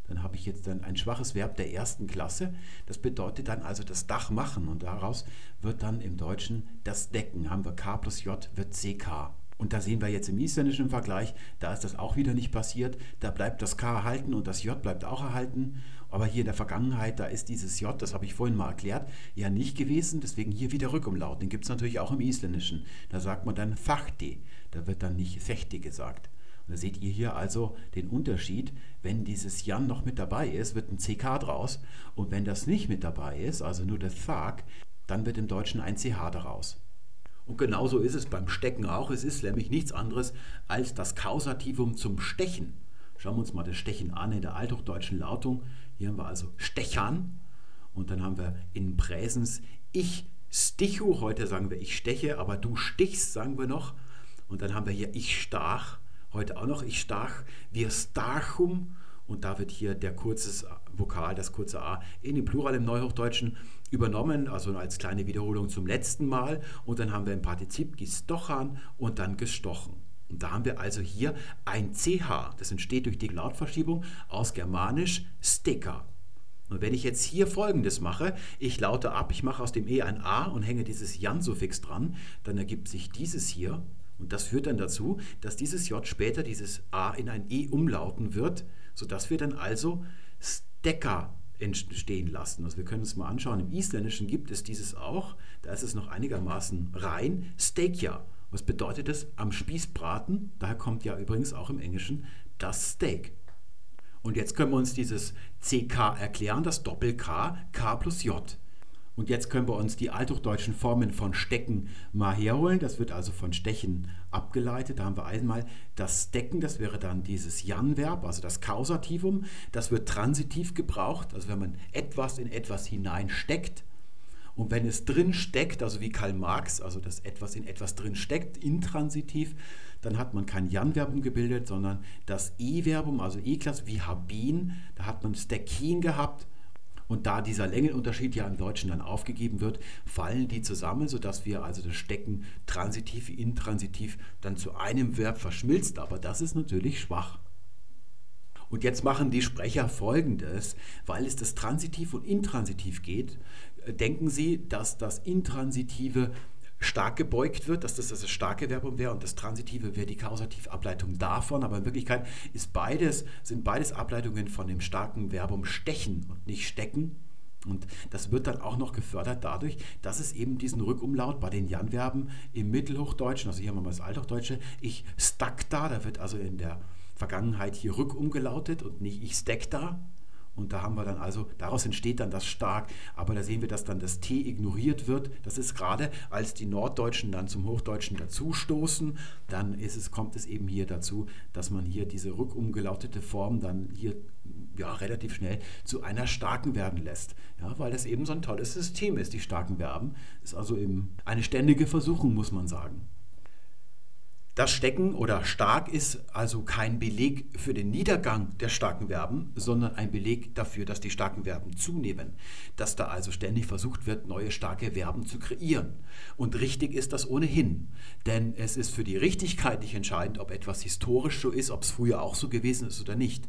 dann habe ich jetzt dann ein schwaches Verb der ersten Klasse. Das bedeutet dann also das Dach machen und daraus wird dann im Deutschen das Decken. Haben wir K plus J wird CK. Und da sehen wir jetzt im isländischen Vergleich, da ist das auch wieder nicht passiert. Da bleibt das K erhalten und das J bleibt auch erhalten. Aber hier in der Vergangenheit, da ist dieses J, das habe ich vorhin mal erklärt, ja nicht gewesen. Deswegen hier wieder Rückumlaut. Den gibt es natürlich auch im Isländischen. Da sagt man dann Fachti. Da wird dann nicht Fechte gesagt. Und da seht ihr hier also den Unterschied. Wenn dieses Jan noch mit dabei ist, wird ein CK draus. Und wenn das nicht mit dabei ist, also nur der Thag, dann wird im Deutschen ein CH daraus. Und genauso ist es beim Stecken auch. Es ist nämlich nichts anderes als das Kausativum zum Stechen. Schauen wir uns mal das Stechen an in der althochdeutschen Lautung. Hier haben wir also Stechern und dann haben wir in Präsens ich stichu. Heute sagen wir ich steche, aber du stichst, sagen wir noch. Und dann haben wir hier ich stach. Heute auch noch ich stach. Wir stachum. Und da wird hier der kurze Vokal, das kurze A, in dem Plural im Neuhochdeutschen übernommen, also als kleine Wiederholung zum letzten Mal. Und dann haben wir im Partizip gestochan und dann gestochen. Und da haben wir also hier ein CH, das entsteht durch die Lautverschiebung aus Germanisch Stecker. Und wenn ich jetzt hier folgendes mache, ich laute ab, ich mache aus dem E ein A und hänge dieses Jan-Suffix dran, dann ergibt sich dieses hier. Und das führt dann dazu, dass dieses J später dieses A in ein E umlauten wird, sodass wir dann also Stecker entstehen lassen. Also wir können uns mal anschauen, im Isländischen gibt es dieses auch, da ist es noch einigermaßen rein, Steakja. Was bedeutet das? Am Spieß braten, daher kommt ja übrigens auch im Englischen das Steak. Und jetzt können wir uns dieses CK erklären, das Doppel-K, K plus J. Und jetzt können wir uns die althochdeutschen Formen von Stecken mal herholen. Das wird also von Stechen abgeleitet. Da haben wir einmal das Stecken, das wäre dann dieses Jan-Verb, also das Kausativum. Das wird transitiv gebraucht, also wenn man etwas in etwas hineinsteckt. Und wenn es drin steckt, also wie Karl Marx, also dass etwas in etwas drin steckt, intransitiv, dann hat man kein Jan-Verbum gebildet, sondern das E-Verbum, also E-Klasse, wie Habin, da hat man Steckin gehabt und da dieser Längenunterschied ja im Deutschen dann aufgegeben wird, fallen die zusammen, sodass wir also das Stecken transitiv, intransitiv dann zu einem Verb verschmilzt. Aber das ist natürlich schwach. Und jetzt machen die Sprecher Folgendes, weil es das Transitiv und Intransitiv geht, denken sie, dass das Intransitive stark gebeugt wird, dass das das starke Verbum wäre und das Transitive wäre die Kausativableitung davon. Aber in Wirklichkeit ist beides, sind beides Ableitungen von dem starken Verbum stechen und nicht stecken. Und das wird dann auch noch gefördert dadurch, dass es eben diesen Rückumlaut bei den Jan-Verben im Mittelhochdeutschen, also hier haben wir mal das Althochdeutsche, ich stack da, da wird also in der Vergangenheit hier rückumgelautet und nicht ich stack da. Und da haben wir dann also, daraus entsteht dann das stark, aber da sehen wir, dass dann das T ignoriert wird. Das ist gerade, als die Norddeutschen dann zum Hochdeutschen dazustoßen, dann ist es, kommt es eben hier dazu, dass man hier diese rückumgelautete Form dann hier ja, relativ schnell zu einer starken werden lässt. Ja, weil das eben so ein tolles System ist, die starken Verben. Ist also eben eine ständige Versuchung, muss man sagen. Das Stecken oder stark ist also kein Beleg für den Niedergang der starken Verben, sondern ein Beleg dafür, dass die starken Verben zunehmen. Dass da also ständig versucht wird, neue starke Verben zu kreieren. Und richtig ist das ohnehin. Denn es ist für die Richtigkeit nicht entscheidend, ob etwas historisch so ist, ob es früher auch so gewesen ist oder nicht.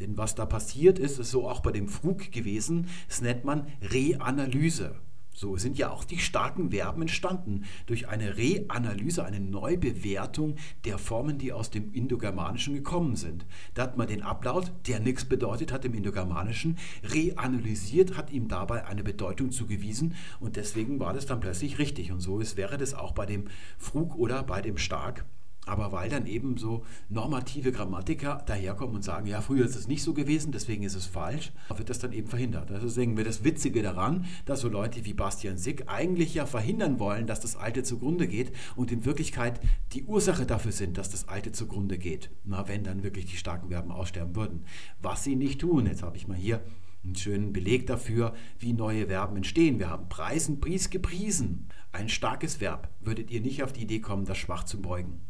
Denn was da passiert ist, ist so auch bei dem Frug gewesen, das nennt man Reanalyse. So sind ja auch die starken Verben entstanden durch eine Reanalyse, eine Neubewertung der Formen, die aus dem Indogermanischen gekommen sind. Da hat man den Ablaut, der nichts bedeutet hat im Indogermanischen, reanalysiert, hat ihm dabei eine Bedeutung zugewiesen und deswegen war das dann plötzlich richtig. Und so ist, wäre das auch bei dem Frug oder bei dem Stark. Aber weil dann eben so normative Grammatiker daherkommen und sagen, ja, früher ist es nicht so gewesen, deswegen ist es falsch, wird das dann eben verhindert. Also sehen wir das Witzige daran, dass so Leute wie Bastian Sick eigentlich ja verhindern wollen, dass das Alte zugrunde geht und in Wirklichkeit die Ursache dafür sind, dass das Alte zugrunde geht. Na, wenn dann wirklich die starken Verben aussterben würden. Was sie nicht tun. Jetzt habe ich mal hier einen schönen Beleg dafür, wie neue Verben entstehen. Wir haben preisen, pries, gepriesen. Ein starkes Verb. Würdet ihr nicht auf die Idee kommen, das schwach zu beugen.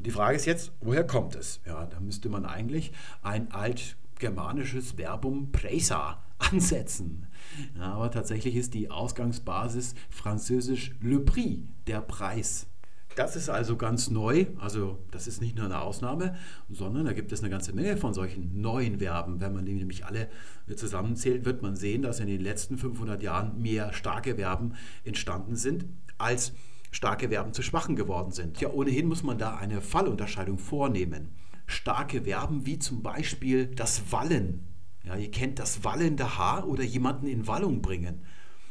Und die Frage ist jetzt, woher kommt es? Ja, da müsste man eigentlich ein altgermanisches Verbum presa ansetzen. Ja, aber tatsächlich ist die Ausgangsbasis französisch le prix, der Preis. Das ist also ganz neu, also das ist nicht nur eine Ausnahme, sondern da gibt es eine ganze Menge von solchen neuen Verben. Wenn man die nämlich alle zusammenzählt, wird man sehen, dass in den letzten 500 Jahren mehr starke Verben entstanden sind als starke Verben zu schwachen geworden sind. Ja, ohnehin muss man da eine Fallunterscheidung vornehmen. Starke Verben wie zum Beispiel das Wallen. Ja, ihr kennt das wallende Haar oder jemanden in Wallung bringen.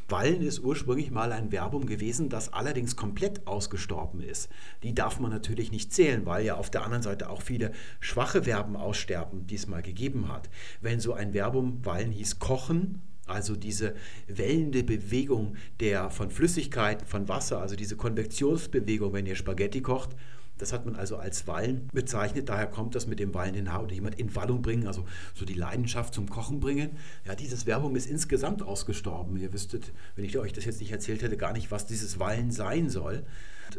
Wallen ist ursprünglich mal ein Verbum gewesen, das allerdings komplett ausgestorben ist. Die darf man natürlich nicht zählen, weil ja auf der anderen Seite auch viele schwache Verben aussterben, die es mal gegeben hat. Wenn so ein Verbum Wallen hieß kochen, also diese wellende Bewegung der von Flüssigkeit, von Wasser, also diese Konvektionsbewegung, wenn ihr Spaghetti kocht, das hat man also als Wallen bezeichnet. Daher kommt das mit dem wallenden Haar oder jemand in Wallung bringen, also so die Leidenschaft zum Kochen bringen. Ja, dieses Werbung ist insgesamt ausgestorben. Ihr wüsstet, wenn ich euch das jetzt nicht erzählt hätte, gar nicht, was dieses Wallen sein soll.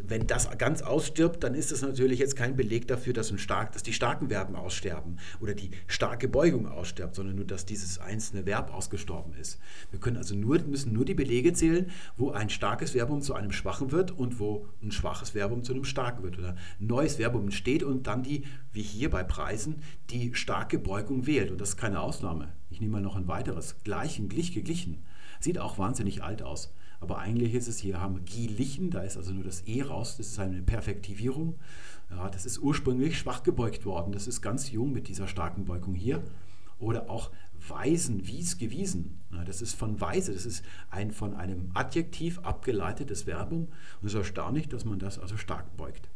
Wenn das ganz ausstirbt, dann ist das natürlich jetzt kein Beleg dafür, dass, ein stark, dass die starken Verben aussterben oder die starke Beugung ausstirbt, sondern nur, dass dieses einzelne Verb ausgestorben ist. Wir können also nur, müssen nur die Belege zählen, wo ein starkes Verbum zu einem schwachen wird und wo ein schwaches Verbum zu einem starken wird oder ein neues Verbum entsteht und dann die, wie hier bei Preisen, die starke Beugung wählt. Und das ist keine Ausnahme. Ich nehme mal noch ein weiteres. Gleichen, glich, geglichen. Sieht auch wahnsinnig alt aus. Aber eigentlich ist es hier haben Gielichen, da ist also nur das E raus, das ist eine Perfektivierung. Ja, das ist ursprünglich schwach gebeugt worden. Das ist ganz jung mit dieser starken Beugung hier. Oder auch Weisen, wies, gewiesen. Ja, das ist von Weise, das ist ein von einem Adjektiv abgeleitetes Verbum. Und es ist erstaunlich, dass man das also stark beugt.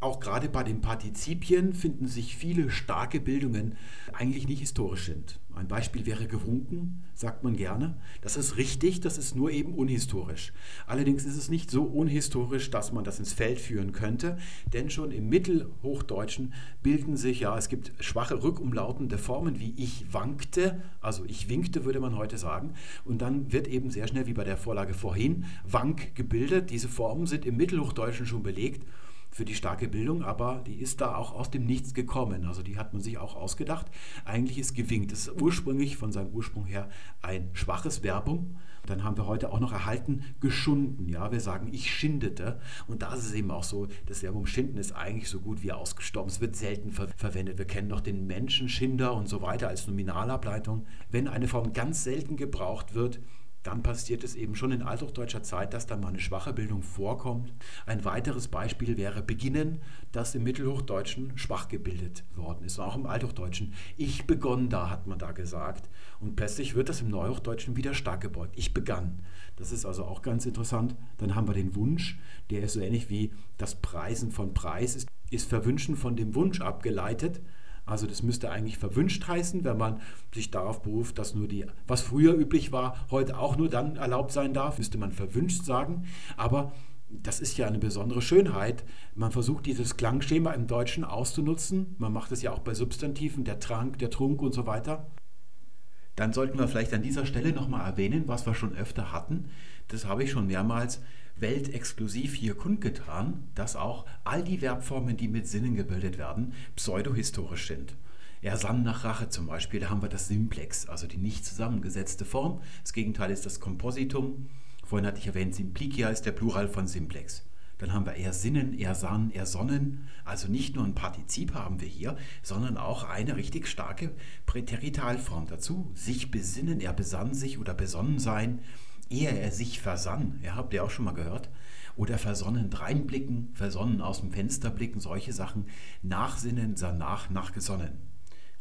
Auch gerade bei den Partizipien finden sich viele starke Bildungen, die eigentlich nicht historisch sind. Ein Beispiel wäre gewunken, sagt man gerne. Das ist richtig, das ist nur eben unhistorisch. Allerdings ist es nicht so unhistorisch, dass man das ins Feld führen könnte, denn schon im Mittelhochdeutschen bilden sich, ja, es gibt schwache rückumlautende Formen wie ich wankte, also ich winkte, würde man heute sagen. Und dann wird eben sehr schnell, wie bei der Vorlage vorhin, wank gebildet. Diese Formen sind im Mittelhochdeutschen schon belegt für die starke Bildung, aber die ist da auch aus dem Nichts gekommen. Also die hat man sich auch ausgedacht. Eigentlich ist gewinkt. Das ist ursprünglich von seinem Ursprung her ein schwaches Verbum. Dann haben wir heute auch noch erhalten geschunden. Ja, wir sagen, ich schindete. Und da ist es eben auch so, das Verbum schinden ist eigentlich so gut wie ausgestorben. Es wird selten ver verwendet. Wir kennen noch den Menschenschinder und so weiter als Nominalableitung. Wenn eine Form ganz selten gebraucht wird, dann passiert es eben schon in althochdeutscher Zeit, dass da mal eine schwache Bildung vorkommt. Ein weiteres Beispiel wäre beginnen, das im Mittelhochdeutschen schwach gebildet worden ist, auch im Althochdeutschen. Ich begonn da, hat man da gesagt. Und plötzlich wird das im Neuhochdeutschen wieder stark gebeugt. Ich begann. Das ist also auch ganz interessant. Dann haben wir den Wunsch, der ist so ähnlich wie das Preisen von Preis, ist, ist Verwünschen von dem Wunsch abgeleitet. Also das müsste eigentlich verwünscht heißen, wenn man sich darauf beruft, dass nur die, was früher üblich war, heute auch nur dann erlaubt sein darf, müsste man verwünscht sagen. Aber das ist ja eine besondere Schönheit. Man versucht dieses Klangschema im Deutschen auszunutzen. Man macht es ja auch bei Substantiven, der Trank, der Trunk und so weiter. Dann sollten wir vielleicht an dieser Stelle nochmal erwähnen, was wir schon öfter hatten. Das habe ich schon mehrmals weltexklusiv hier kundgetan, dass auch all die Verbformen, die mit Sinnen gebildet werden, pseudohistorisch sind. Er sann nach Rache zum Beispiel, da haben wir das Simplex, also die nicht zusammengesetzte Form. Das Gegenteil ist das Kompositum. Vorhin hatte ich erwähnt, Simplicia ist der Plural von Simplex. Dann haben wir er sinnen, er sann, er sonnen. Also nicht nur ein Partizip haben wir hier, sondern auch eine richtig starke Präteritalform dazu. Sich besinnen, er besann sich oder besonnen sein ehe er sich versann, ja, habt ihr auch schon mal gehört, oder versonnen reinblicken, versonnen aus dem Fenster blicken, solche Sachen, nachsinnen, sanach, nachgesonnen.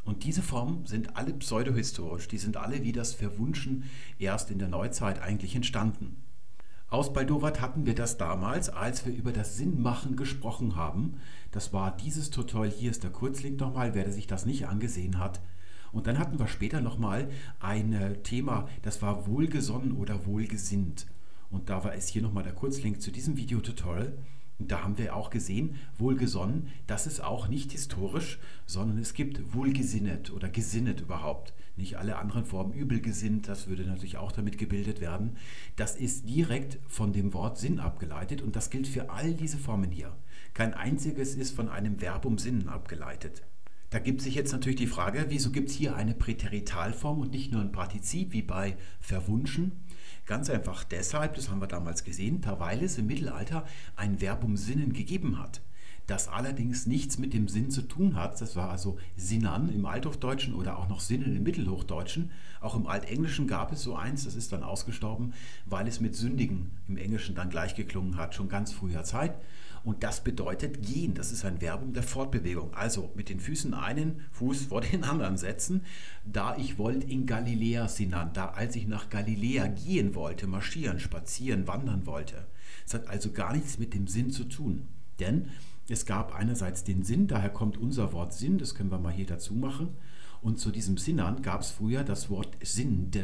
Und diese Formen sind alle pseudohistorisch, die sind alle wie das Verwunschen erst in der Neuzeit eigentlich entstanden. Aus Baldowat hatten wir das damals, als wir über das Sinnmachen gesprochen haben. Das war dieses Tutorial, hier ist der Kurzlink nochmal, wer sich das nicht angesehen hat, und dann hatten wir später nochmal ein äh, Thema, das war wohlgesonnen oder wohlgesinnt. Und da war es hier nochmal der Kurzlink zu diesem Videotutorial. Und da haben wir auch gesehen, wohlgesonnen, das ist auch nicht historisch, sondern es gibt wohlgesinnet oder gesinnet überhaupt. Nicht alle anderen Formen übelgesinnt, das würde natürlich auch damit gebildet werden. Das ist direkt von dem Wort Sinn abgeleitet und das gilt für all diese Formen hier. Kein einziges ist von einem Verbum Sinn abgeleitet. Da gibt sich jetzt natürlich die Frage, wieso gibt es hier eine Präteritalform und nicht nur ein Partizip wie bei verwunschen? Ganz einfach deshalb, das haben wir damals gesehen, weil es im Mittelalter ein Verbum Sinnen gegeben hat das allerdings nichts mit dem Sinn zu tun hat. Das war also Sinan im Althochdeutschen oder auch noch Sinnen im Mittelhochdeutschen. Auch im Altenglischen gab es so eins, das ist dann ausgestorben, weil es mit Sündigen im Englischen dann gleichgeklungen hat, schon ganz früher Zeit. Und das bedeutet gehen, das ist ein Verbum der Fortbewegung. Also mit den Füßen einen Fuß vor den anderen setzen. Da ich wollte in Galiläa Sinan, da als ich nach Galiläa gehen wollte, marschieren, spazieren, wandern wollte. Es hat also gar nichts mit dem Sinn zu tun. Denn es gab einerseits den Sinn, daher kommt unser Wort Sinn, das können wir mal hier dazu machen. Und zu diesem Sinnern gab es früher das Wort Sinde.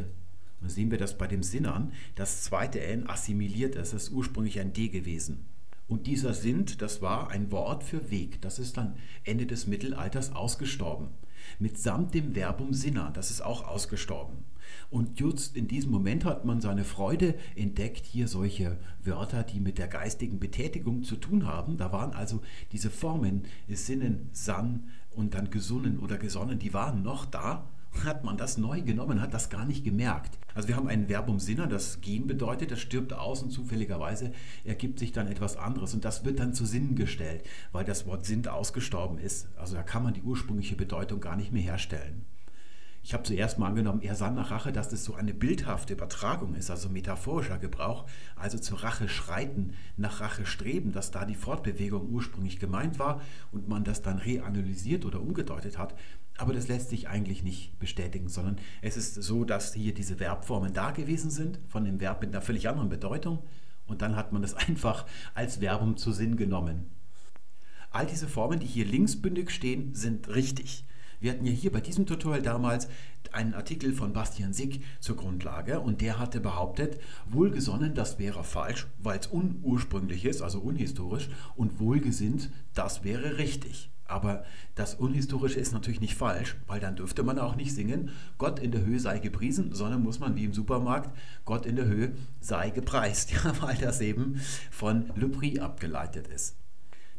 Und da sehen wir das bei dem Sinnern, das zweite N assimiliert ist, das ist ursprünglich ein D gewesen. Und dieser Sind, das war ein Wort für Weg. Das ist dann Ende des Mittelalters ausgestorben. Mitsamt dem Verbum Sinner, das ist auch ausgestorben. Und just in diesem Moment hat man seine Freude entdeckt, hier solche Wörter, die mit der geistigen Betätigung zu tun haben. Da waren also diese Formen, Sinnen, San und dann gesunnen oder gesonnen, die waren noch da hat man das neu genommen, hat das gar nicht gemerkt. Also wir haben ein Verbum Sinner, das gehen bedeutet, das stirbt aus und zufälligerweise ergibt sich dann etwas anderes und das wird dann zu Sinnen gestellt, weil das Wort sind ausgestorben ist. Also da kann man die ursprüngliche Bedeutung gar nicht mehr herstellen. Ich habe zuerst mal angenommen, er sann nach Rache, dass das so eine bildhafte Übertragung ist, also metaphorischer Gebrauch, also zur Rache schreiten, nach Rache streben, dass da die Fortbewegung ursprünglich gemeint war und man das dann reanalysiert oder umgedeutet hat. Aber das lässt sich eigentlich nicht bestätigen, sondern es ist so, dass hier diese Verbformen da gewesen sind, von dem Verb mit einer völlig anderen Bedeutung. Und dann hat man das einfach als Verbum zu Sinn genommen. All diese Formen, die hier linksbündig stehen, sind richtig. Wir hatten ja hier bei diesem Tutorial damals einen Artikel von Bastian Sick zur Grundlage und der hatte behauptet, wohlgesonnen, das wäre falsch, weil es unursprünglich ist, also unhistorisch, und wohlgesinnt, das wäre richtig. Aber das Unhistorische ist natürlich nicht falsch, weil dann dürfte man auch nicht singen, Gott in der Höhe sei gepriesen, sondern muss man wie im Supermarkt, Gott in der Höhe sei gepreist, ja, weil das eben von Le Prix abgeleitet ist.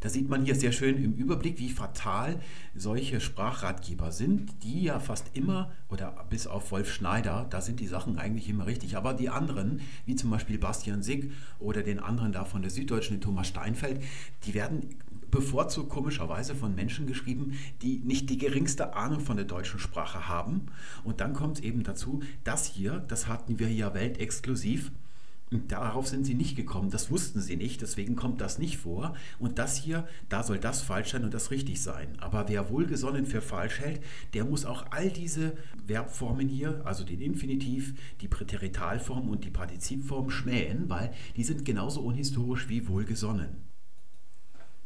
Da sieht man hier sehr schön im Überblick, wie fatal solche Sprachratgeber sind, die ja fast immer, oder bis auf Wolf Schneider, da sind die Sachen eigentlich immer richtig, aber die anderen, wie zum Beispiel Bastian Sick oder den anderen da von der Süddeutschen, Thomas Steinfeld, die werden bevorzugt komischerweise von Menschen geschrieben, die nicht die geringste Ahnung von der deutschen Sprache haben. Und dann kommt es eben dazu, das hier, das hatten wir ja weltexklusiv, und darauf sind sie nicht gekommen, das wussten sie nicht, deswegen kommt das nicht vor. Und das hier, da soll das falsch sein und das richtig sein. Aber wer wohlgesonnen für falsch hält, der muss auch all diese Verbformen hier, also den Infinitiv, die Präteritalform und die Partizipform schmähen, weil die sind genauso unhistorisch wie wohlgesonnen.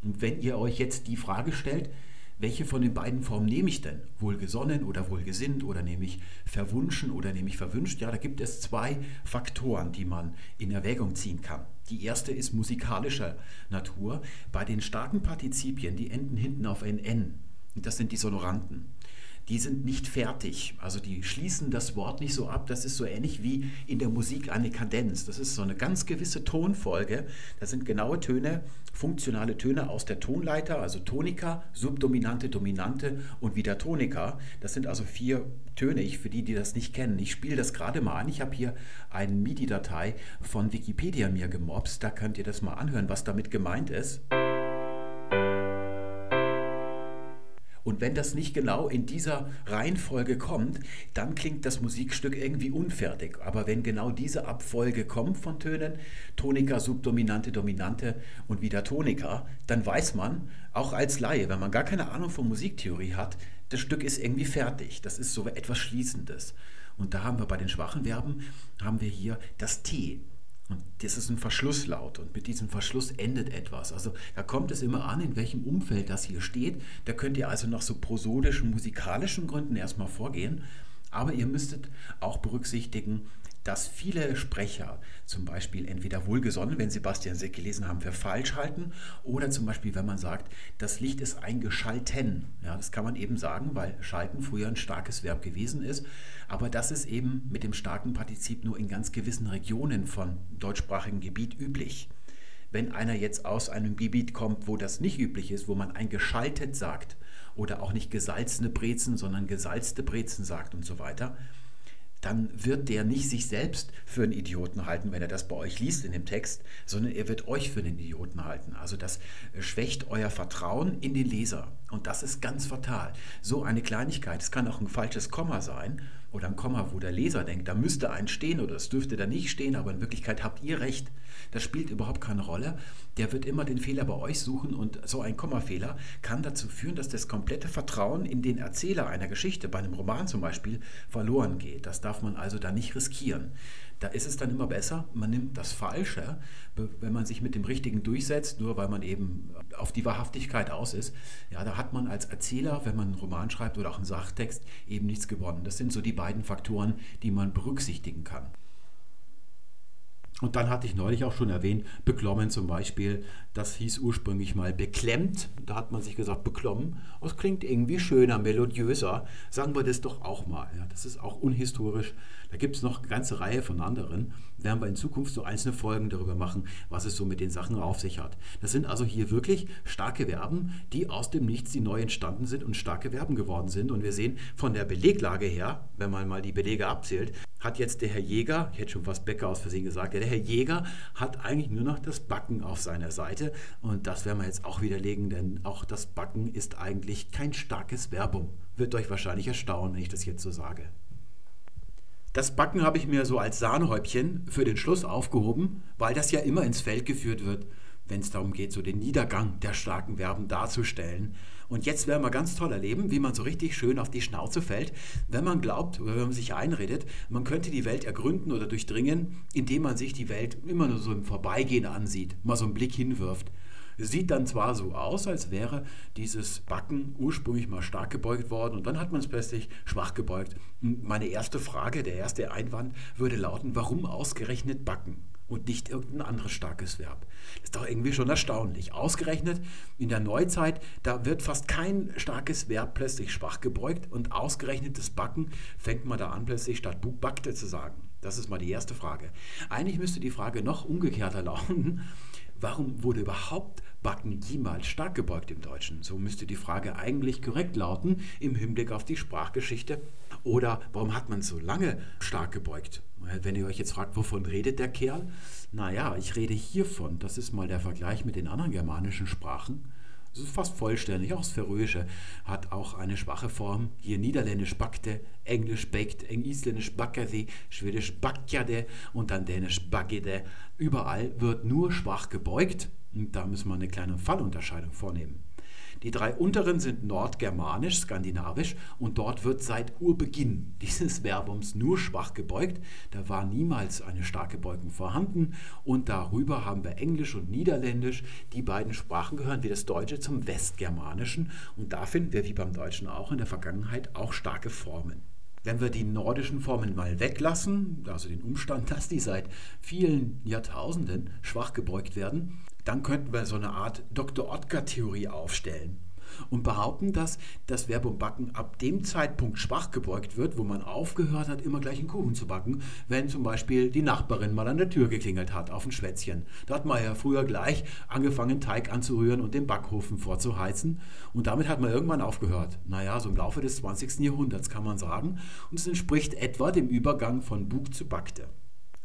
Und wenn ihr euch jetzt die Frage stellt, welche von den beiden Formen nehme ich denn? Wohlgesonnen oder wohlgesinnt oder nehme ich verwunschen oder nehme ich verwünscht? Ja, da gibt es zwei Faktoren, die man in Erwägung ziehen kann. Die erste ist musikalischer Natur. Bei den starken Partizipien, die enden hinten auf ein N. Das sind die Sonoranten die sind nicht fertig. Also die schließen das Wort nicht so ab. Das ist so ähnlich wie in der Musik eine Kadenz. Das ist so eine ganz gewisse Tonfolge. Das sind genaue Töne, funktionale Töne aus der Tonleiter, also Tonika, Subdominante, Dominante und wieder Tonika. Das sind also vier Töne, ich, für die, die das nicht kennen. Ich spiele das gerade mal an. Ich habe hier eine MIDI-Datei von Wikipedia mir gemobst. Da könnt ihr das mal anhören, was damit gemeint ist. Und wenn das nicht genau in dieser Reihenfolge kommt, dann klingt das Musikstück irgendwie unfertig. Aber wenn genau diese Abfolge kommt von Tönen, Tonika, Subdominante, Dominante und wieder Tonika, dann weiß man, auch als Laie, wenn man gar keine Ahnung von Musiktheorie hat, das Stück ist irgendwie fertig. Das ist so etwas Schließendes. Und da haben wir bei den schwachen Verben, haben wir hier das T. Und das ist ein Verschlusslaut und mit diesem Verschluss endet etwas. Also da kommt es immer an, in welchem Umfeld das hier steht. Da könnt ihr also nach so prosodischen, musikalischen Gründen erstmal vorgehen. Aber ihr müsstet auch berücksichtigen, dass viele Sprecher zum Beispiel entweder wohlgesonnen, wenn Sebastian Seck gelesen haben, für falsch halten, oder zum Beispiel, wenn man sagt, das Licht ist eingeschalten. Ja, das kann man eben sagen, weil schalten früher ein starkes Verb gewesen ist. Aber das ist eben mit dem starken Partizip nur in ganz gewissen Regionen von deutschsprachigem Gebiet üblich. Wenn einer jetzt aus einem Gebiet kommt, wo das nicht üblich ist, wo man eingeschaltet sagt, oder auch nicht gesalzene Brezen, sondern gesalzte Brezen sagt und so weiter, dann wird der nicht sich selbst für einen Idioten halten, wenn er das bei euch liest in dem Text, sondern er wird euch für einen Idioten halten. Also das schwächt euer Vertrauen in den Leser. Und das ist ganz fatal. So eine Kleinigkeit, es kann auch ein falsches Komma sein oder ein Komma, wo der Leser denkt, da müsste ein stehen oder es dürfte da nicht stehen, aber in Wirklichkeit habt ihr recht. Das spielt überhaupt keine Rolle. Der wird immer den Fehler bei euch suchen und so ein Kommafehler kann dazu führen, dass das komplette Vertrauen in den Erzähler einer Geschichte, bei einem Roman zum Beispiel, verloren geht. Das darf man also da nicht riskieren. Da ist es dann immer besser, man nimmt das Falsche, wenn man sich mit dem Richtigen durchsetzt, nur weil man eben auf die Wahrhaftigkeit aus ist. Ja, da hat man als Erzähler, wenn man einen Roman schreibt oder auch einen Sachtext, eben nichts gewonnen. Das sind so die beiden Faktoren, die man berücksichtigen kann. Und dann hatte ich neulich auch schon erwähnt, beklommen zum Beispiel, das hieß ursprünglich mal beklemmt. Da hat man sich gesagt, beklommen. Das klingt irgendwie schöner, melodiöser. Sagen wir das doch auch mal. Ja, das ist auch unhistorisch. Da gibt es noch eine ganze Reihe von anderen. Werden wir in Zukunft so einzelne Folgen darüber machen, was es so mit den Sachen auf sich hat. Das sind also hier wirklich starke Verben, die aus dem Nichts, die neu entstanden sind und starke Verben geworden sind. Und wir sehen von der Beleglage her, wenn man mal die Belege abzählt, hat jetzt der Herr Jäger, ich hätte schon fast Becker aus Versehen gesagt, der Herr Jäger hat eigentlich nur noch das Backen auf seiner Seite und das werden wir jetzt auch widerlegen, denn auch das Backen ist eigentlich kein starkes Verbum. Wird euch wahrscheinlich erstaunen, wenn ich das jetzt so sage. Das Backen habe ich mir so als Sahnehäubchen für den Schluss aufgehoben, weil das ja immer ins Feld geführt wird, wenn es darum geht, so den Niedergang der starken Verben darzustellen. Und jetzt werden wir ganz toll erleben, wie man so richtig schön auf die Schnauze fällt, wenn man glaubt oder wenn man sich einredet, man könnte die Welt ergründen oder durchdringen, indem man sich die Welt immer nur so im Vorbeigehen ansieht, mal so einen Blick hinwirft. Sieht dann zwar so aus, als wäre dieses Backen ursprünglich mal stark gebeugt worden und dann hat man es plötzlich schwach gebeugt. Meine erste Frage, der erste Einwand würde lauten, warum ausgerechnet Backen? und nicht irgendein anderes starkes Verb. Das ist doch irgendwie schon erstaunlich. Ausgerechnet in der Neuzeit, da wird fast kein starkes Verb plötzlich schwach gebeugt und ausgerechnet das Backen fängt man da an, plötzlich statt Bug backte zu sagen. Das ist mal die erste Frage. Eigentlich müsste die Frage noch umgekehrter lauten. Warum wurde überhaupt Backen jemals stark gebeugt im Deutschen? So müsste die Frage eigentlich korrekt lauten im Hinblick auf die Sprachgeschichte. Oder warum hat man so lange stark gebeugt? Wenn ihr euch jetzt fragt, wovon redet der Kerl? Naja, ich rede hiervon. Das ist mal der Vergleich mit den anderen germanischen Sprachen. Das ist fast vollständig. Auch das Färöische hat auch eine schwache Form. Hier Niederländisch backte, Englisch backt, Isländisch backade, Schwedisch backjade und dann Dänisch baggede. Überall wird nur schwach gebeugt. Und da müssen wir eine kleine Fallunterscheidung vornehmen. Die drei unteren sind nordgermanisch, skandinavisch und dort wird seit Urbeginn dieses Verbums nur schwach gebeugt. Da war niemals eine starke Beugung vorhanden und darüber haben wir Englisch und Niederländisch. Die beiden Sprachen gehören wie das Deutsche zum Westgermanischen und da finden wir wie beim Deutschen auch in der Vergangenheit auch starke Formen. Wenn wir die nordischen Formen mal weglassen, also den Umstand, dass die seit vielen Jahrtausenden schwach gebeugt werden, dann könnten wir so eine Art Dr. Oetker-Theorie aufstellen und behaupten, dass das Verbum backen ab dem Zeitpunkt schwach gebeugt wird, wo man aufgehört hat, immer gleich einen Kuchen zu backen, wenn zum Beispiel die Nachbarin mal an der Tür geklingelt hat auf ein Schwätzchen. Da hat man ja früher gleich angefangen, Teig anzurühren und den Backofen vorzuheizen und damit hat man irgendwann aufgehört. Naja, so im Laufe des 20. Jahrhunderts kann man sagen und es entspricht etwa dem Übergang von Bug zu Backte.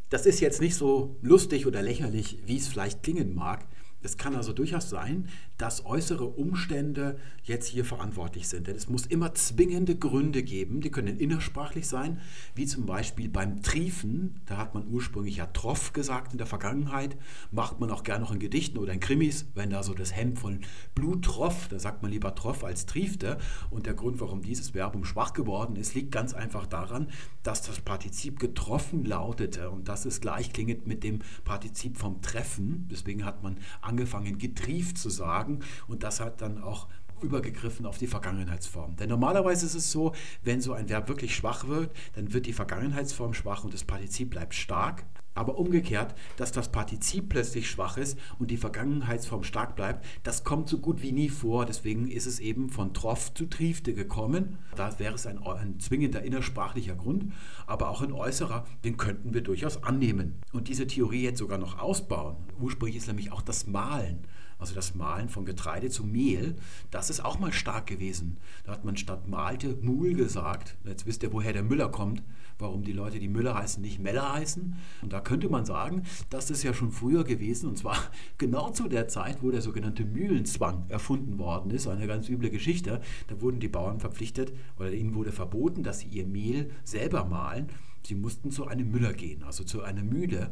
Das ist jetzt nicht so lustig oder lächerlich, wie es vielleicht klingen mag. Es kann also durchaus sein, dass äußere Umstände jetzt hier verantwortlich sind. Denn es muss immer zwingende Gründe geben, die können innersprachlich sein, wie zum Beispiel beim Triefen. Da hat man ursprünglich ja Troff gesagt in der Vergangenheit, macht man auch gerne noch in Gedichten oder in Krimis, wenn da so das Hemd von Blut troff, da sagt man lieber Troff als triefte. Und der Grund, warum dieses Verbum schwach geworden ist, liegt ganz einfach daran, dass das Partizip getroffen lautete und das ist gleichklingend mit dem Partizip vom Treffen. Deswegen hat man angefangen, getrieft zu sagen und das hat dann auch übergegriffen auf die Vergangenheitsform. Denn normalerweise ist es so, wenn so ein Verb wirklich schwach wird, dann wird die Vergangenheitsform schwach und das Partizip bleibt stark. Aber umgekehrt, dass das Partizip plötzlich schwach ist und die Vergangenheitsform stark bleibt, das kommt so gut wie nie vor. Deswegen ist es eben von Troff zu Triefte gekommen. Da wäre es ein, ein zwingender innersprachlicher Grund, aber auch ein äußerer, den könnten wir durchaus annehmen. Und diese Theorie jetzt sogar noch ausbauen. Ursprünglich ist nämlich auch das Malen also das Mahlen von Getreide zu Mehl, das ist auch mal stark gewesen. Da hat man statt Malte Mul gesagt. Jetzt wisst ihr, woher der Müller kommt, warum die Leute, die Müller heißen, nicht Meller heißen. Und da könnte man sagen, das ist ja schon früher gewesen, und zwar genau zu der Zeit, wo der sogenannte Mühlenzwang erfunden worden ist. Eine ganz üble Geschichte. Da wurden die Bauern verpflichtet, oder ihnen wurde verboten, dass sie ihr Mehl selber mahlen. Sie mussten zu einem Müller gehen, also zu einer Mühle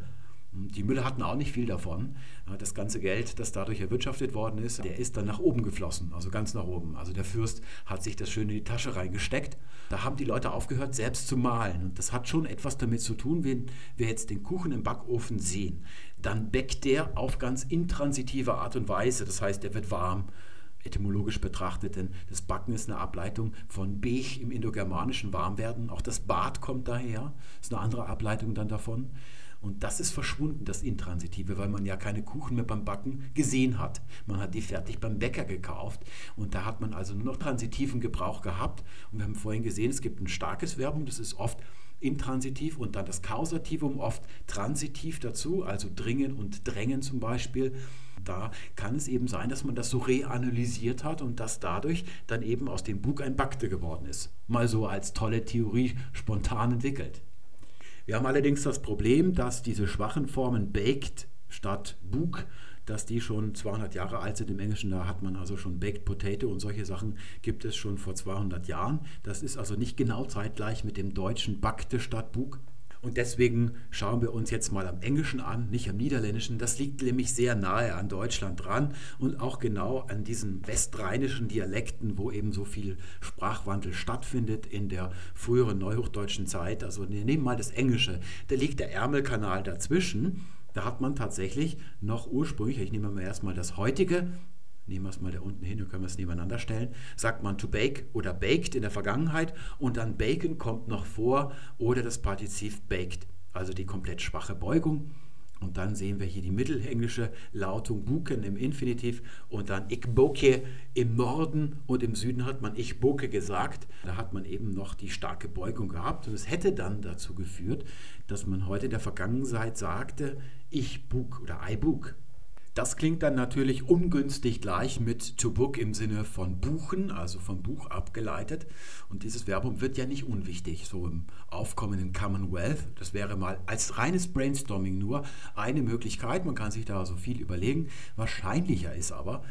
die Müller hatten auch nicht viel davon. Das ganze Geld, das dadurch erwirtschaftet worden ist, der ist dann nach oben geflossen, also ganz nach oben. Also der Fürst hat sich das schön in die Tasche reingesteckt. Da haben die Leute aufgehört, selbst zu malen. Und das hat schon etwas damit zu tun, wenn wir jetzt den Kuchen im Backofen sehen. Dann bäckt der auf ganz intransitive Art und Weise. Das heißt, der wird warm etymologisch betrachtet, denn das Backen ist eine Ableitung von Bech im indogermanischen Warmwerden. Auch das Bad kommt daher, ist eine andere Ableitung dann davon. Und das ist verschwunden, das Intransitive, weil man ja keine Kuchen mehr beim Backen gesehen hat. Man hat die fertig beim Bäcker gekauft und da hat man also nur noch transitiven Gebrauch gehabt. Und wir haben vorhin gesehen, es gibt ein starkes Verbum, das ist oft intransitiv und dann das Kausativum oft transitiv dazu, also dringen und drängen zum Beispiel. Da kann es eben sein, dass man das so reanalysiert hat und dass dadurch dann eben aus dem Bug ein Bakte geworden ist. Mal so als tolle Theorie spontan entwickelt. Wir haben allerdings das Problem, dass diese schwachen Formen baked statt Bug, dass die schon 200 Jahre alt sind. Im Englischen da hat man also schon Baked Potato und solche Sachen gibt es schon vor 200 Jahren. Das ist also nicht genau zeitgleich mit dem deutschen Backte statt Bug. Und deswegen schauen wir uns jetzt mal am Englischen an, nicht am Niederländischen. Das liegt nämlich sehr nahe an Deutschland dran und auch genau an diesen westrheinischen Dialekten, wo eben so viel Sprachwandel stattfindet in der früheren neuhochdeutschen Zeit. Also nehmen mal das Englische. Da liegt der Ärmelkanal dazwischen. Da hat man tatsächlich noch ursprünglich, ich nehme mal erstmal das heutige, nehmen wir es mal da unten hin, dann können wir es nebeneinander stellen, sagt man to bake oder baked in der Vergangenheit und dann bacon kommt noch vor oder das Partizip baked, also die komplett schwache Beugung. Und dann sehen wir hier die mittelenglische Lautung buken im Infinitiv und dann ich boke im Norden und im Süden hat man ich boke gesagt. Da hat man eben noch die starke Beugung gehabt und es hätte dann dazu geführt, dass man heute in der Vergangenheit sagte ich buk oder I book. Das klingt dann natürlich ungünstig gleich mit to book im Sinne von buchen, also vom Buch abgeleitet. Und dieses Verbum wird ja nicht unwichtig, so im aufkommenden Commonwealth. Das wäre mal als reines Brainstorming nur eine Möglichkeit. Man kann sich da so viel überlegen. Wahrscheinlicher ist aber,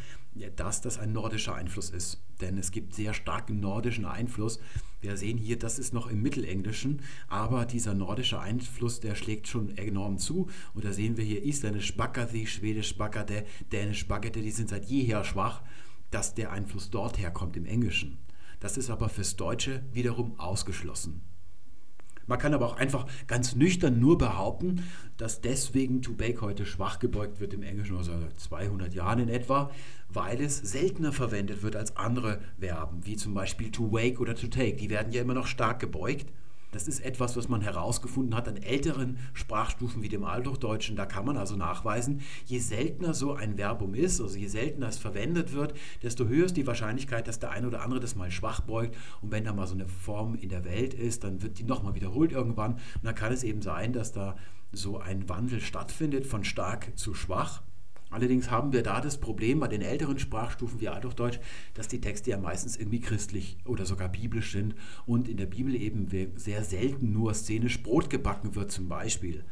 dass das ein nordischer Einfluss ist. Denn es gibt sehr starken nordischen Einfluss. Wir sehen hier, das ist noch im Mittelenglischen, aber dieser nordische Einfluss, der schlägt schon enorm zu. Und da sehen wir hier Isländisch Bakkati, Schwedisch Bakkate, Dänisch Bakkete, die sind seit jeher schwach, dass der Einfluss dort herkommt im Englischen. Das ist aber fürs Deutsche wiederum ausgeschlossen. Man kann aber auch einfach ganz nüchtern nur behaupten, dass deswegen to bake heute schwach gebeugt wird im Englischen, also 200 Jahren in etwa, weil es seltener verwendet wird als andere Verben, wie zum Beispiel to wake oder to take. Die werden ja immer noch stark gebeugt. Das ist etwas, was man herausgefunden hat an älteren Sprachstufen wie dem Althochdeutschen. Da kann man also nachweisen, je seltener so ein Verbum ist, also je seltener es verwendet wird, desto höher ist die Wahrscheinlichkeit, dass der eine oder andere das mal schwach beugt. Und wenn da mal so eine Form in der Welt ist, dann wird die nochmal wiederholt irgendwann. Und dann kann es eben sein, dass da so ein Wandel stattfindet von stark zu schwach. Allerdings haben wir da das Problem bei den älteren Sprachstufen wie Althochdeutsch, dass die Texte ja meistens irgendwie christlich oder sogar biblisch sind und in der Bibel eben sehr selten nur szenisch Brot gebacken wird zum Beispiel.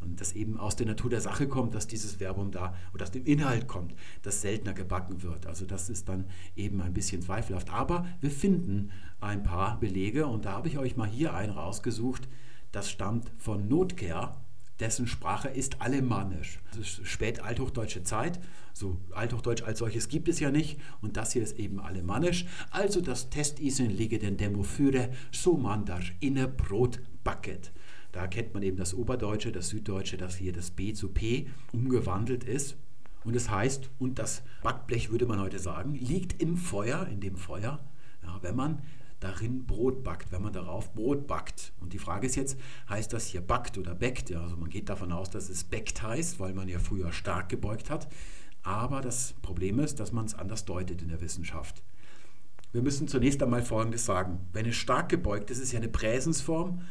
Und das eben aus der Natur der Sache kommt, dass dieses Verbum da oder aus dem Inhalt kommt, das seltener gebacken wird. Also das ist dann eben ein bisschen zweifelhaft. Aber wir finden ein paar Belege und da habe ich euch mal hier einen rausgesucht. Das stammt von Notker dessen Sprache ist alemannisch. Das ist spätalthochdeutsche Zeit. So Althochdeutsch als solches gibt es ja nicht. Und das hier ist eben alemannisch. Also das Testisen liege den Demoführe so man das inne Brot backet. Da kennt man eben das Oberdeutsche, das Süddeutsche, dass hier das B zu P umgewandelt ist. Und es das heißt, und das Backblech würde man heute sagen, liegt im Feuer, in dem Feuer, ja, wenn man darin Brot backt, wenn man darauf Brot backt. Und die Frage ist jetzt, heißt das hier backt oder backt? Ja, also man geht davon aus, dass es backt heißt, weil man ja früher stark gebeugt hat. Aber das Problem ist, dass man es anders deutet in der Wissenschaft. Wir müssen zunächst einmal Folgendes sagen. Wenn es stark gebeugt ist, ist ja eine Präsensform,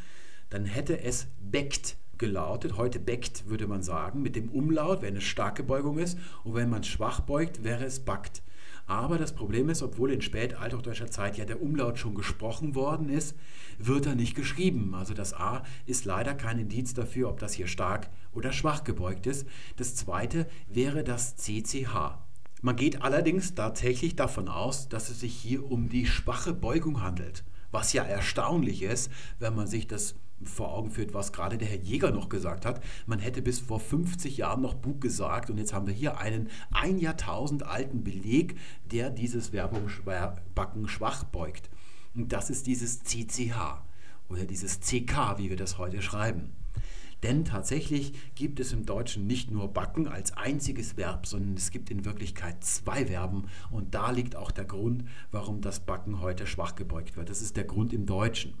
dann hätte es beckt gelautet. Heute beckt, würde man sagen, mit dem Umlaut, wenn es starke Beugung ist. Und wenn man schwach beugt, wäre es backt. Aber das Problem ist, obwohl in spätalthochdeutscher Zeit ja der Umlaut schon gesprochen worden ist, wird er nicht geschrieben. Also das A ist leider kein Indiz dafür, ob das hier stark oder schwach gebeugt ist. Das zweite wäre das CCH. Man geht allerdings tatsächlich davon aus, dass es sich hier um die schwache Beugung handelt. Was ja erstaunlich ist, wenn man sich das vor Augen führt, was gerade der Herr Jäger noch gesagt hat. Man hätte bis vor 50 Jahren noch Bug gesagt und jetzt haben wir hier einen ein Jahrtausend alten Beleg, der dieses Werbungsbacken schwach beugt. Und das ist dieses CCH oder dieses CK, wie wir das heute schreiben. Denn tatsächlich gibt es im Deutschen nicht nur backen als einziges Verb, sondern es gibt in Wirklichkeit zwei Verben und da liegt auch der Grund, warum das Backen heute schwach gebeugt wird. Das ist der Grund im Deutschen.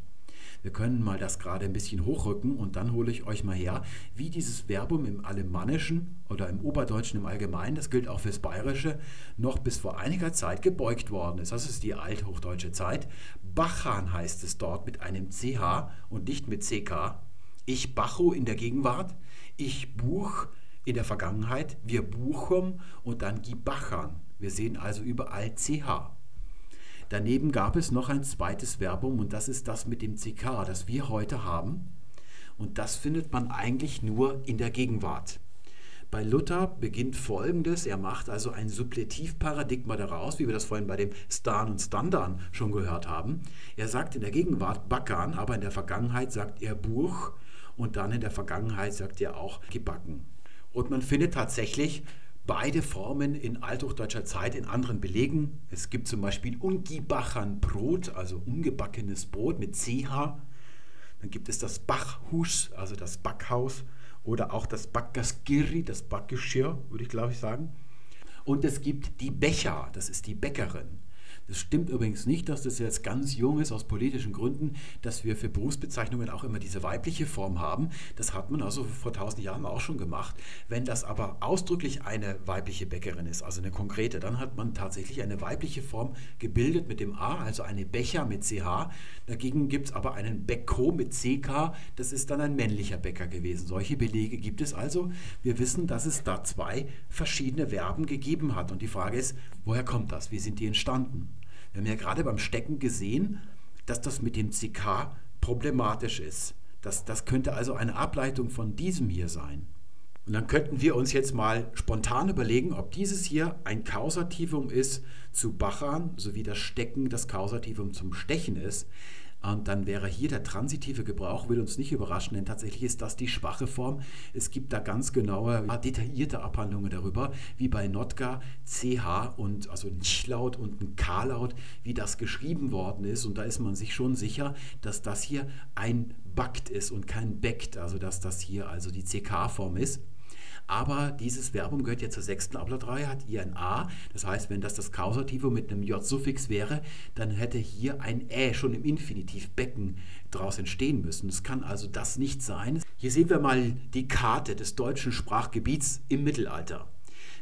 Wir können mal das gerade ein bisschen hochrücken und dann hole ich euch mal her, wie dieses Verbum im Alemannischen oder im Oberdeutschen im Allgemeinen, das gilt auch fürs Bayerische, noch bis vor einiger Zeit gebeugt worden ist. Das ist die althochdeutsche Zeit. Bachan heißt es dort mit einem CH und nicht mit CK. Ich bacho in der Gegenwart, ich buch in der Vergangenheit, wir buchum und dann gibachan. Wir sehen also überall CH. Daneben gab es noch ein zweites Verbum und das ist das mit dem CK, das wir heute haben. Und das findet man eigentlich nur in der Gegenwart. Bei Luther beginnt Folgendes, er macht also ein Suppletivparadigma daraus, wie wir das vorhin bei dem Stan und Standan schon gehört haben. Er sagt in der Gegenwart Backern, aber in der Vergangenheit sagt er Buch und dann in der Vergangenheit sagt er auch gebacken. Und man findet tatsächlich beide Formen in althochdeutscher Zeit in anderen Belegen. Es gibt zum Beispiel Ungibachan Brot, also ungebackenes Brot mit CH. Dann gibt es das Bachhus, also das Backhaus, oder auch das Backgaskiri, das Backgeschirr, würde ich glaube ich sagen. Und es gibt die Becher, das ist die Bäckerin. Das stimmt übrigens nicht, dass das jetzt ganz jung ist aus politischen Gründen, dass wir für Berufsbezeichnungen auch immer diese weibliche Form haben. Das hat man also vor tausend Jahren auch schon gemacht. Wenn das aber ausdrücklich eine weibliche Bäckerin ist, also eine konkrete, dann hat man tatsächlich eine weibliche Form gebildet mit dem A, also eine Becher mit CH. Dagegen gibt es aber einen Bäcko mit CK, das ist dann ein männlicher Bäcker gewesen. Solche Belege gibt es also. Wir wissen, dass es da zwei verschiedene Verben gegeben hat. Und die Frage ist, woher kommt das? Wie sind die entstanden? Wir haben ja gerade beim Stecken gesehen, dass das mit dem CK problematisch ist. Das, das könnte also eine Ableitung von diesem hier sein. Und dann könnten wir uns jetzt mal spontan überlegen, ob dieses hier ein Kausativum ist zu Bachan, sowie das Stecken das Kausativum zum Stechen ist. Und dann wäre hier der transitive Gebrauch, will uns nicht überraschen, denn tatsächlich ist das die schwache Form. Es gibt da ganz genaue, detaillierte Abhandlungen darüber, wie bei Notka CH und also ein Ch-Laut und ein K-Laut, wie das geschrieben worden ist. Und da ist man sich schon sicher, dass das hier ein Backt ist und kein Beckt, also dass das hier also die CK-Form ist. Aber dieses Verbum gehört ja zur sechsten Ablautreihe, hat hier ein A. Das heißt, wenn das das Kausativum mit einem J-Suffix wäre, dann hätte hier ein Ä schon im Infinitiv Becken daraus entstehen müssen. Es kann also das nicht sein. Hier sehen wir mal die Karte des deutschen Sprachgebiets im Mittelalter.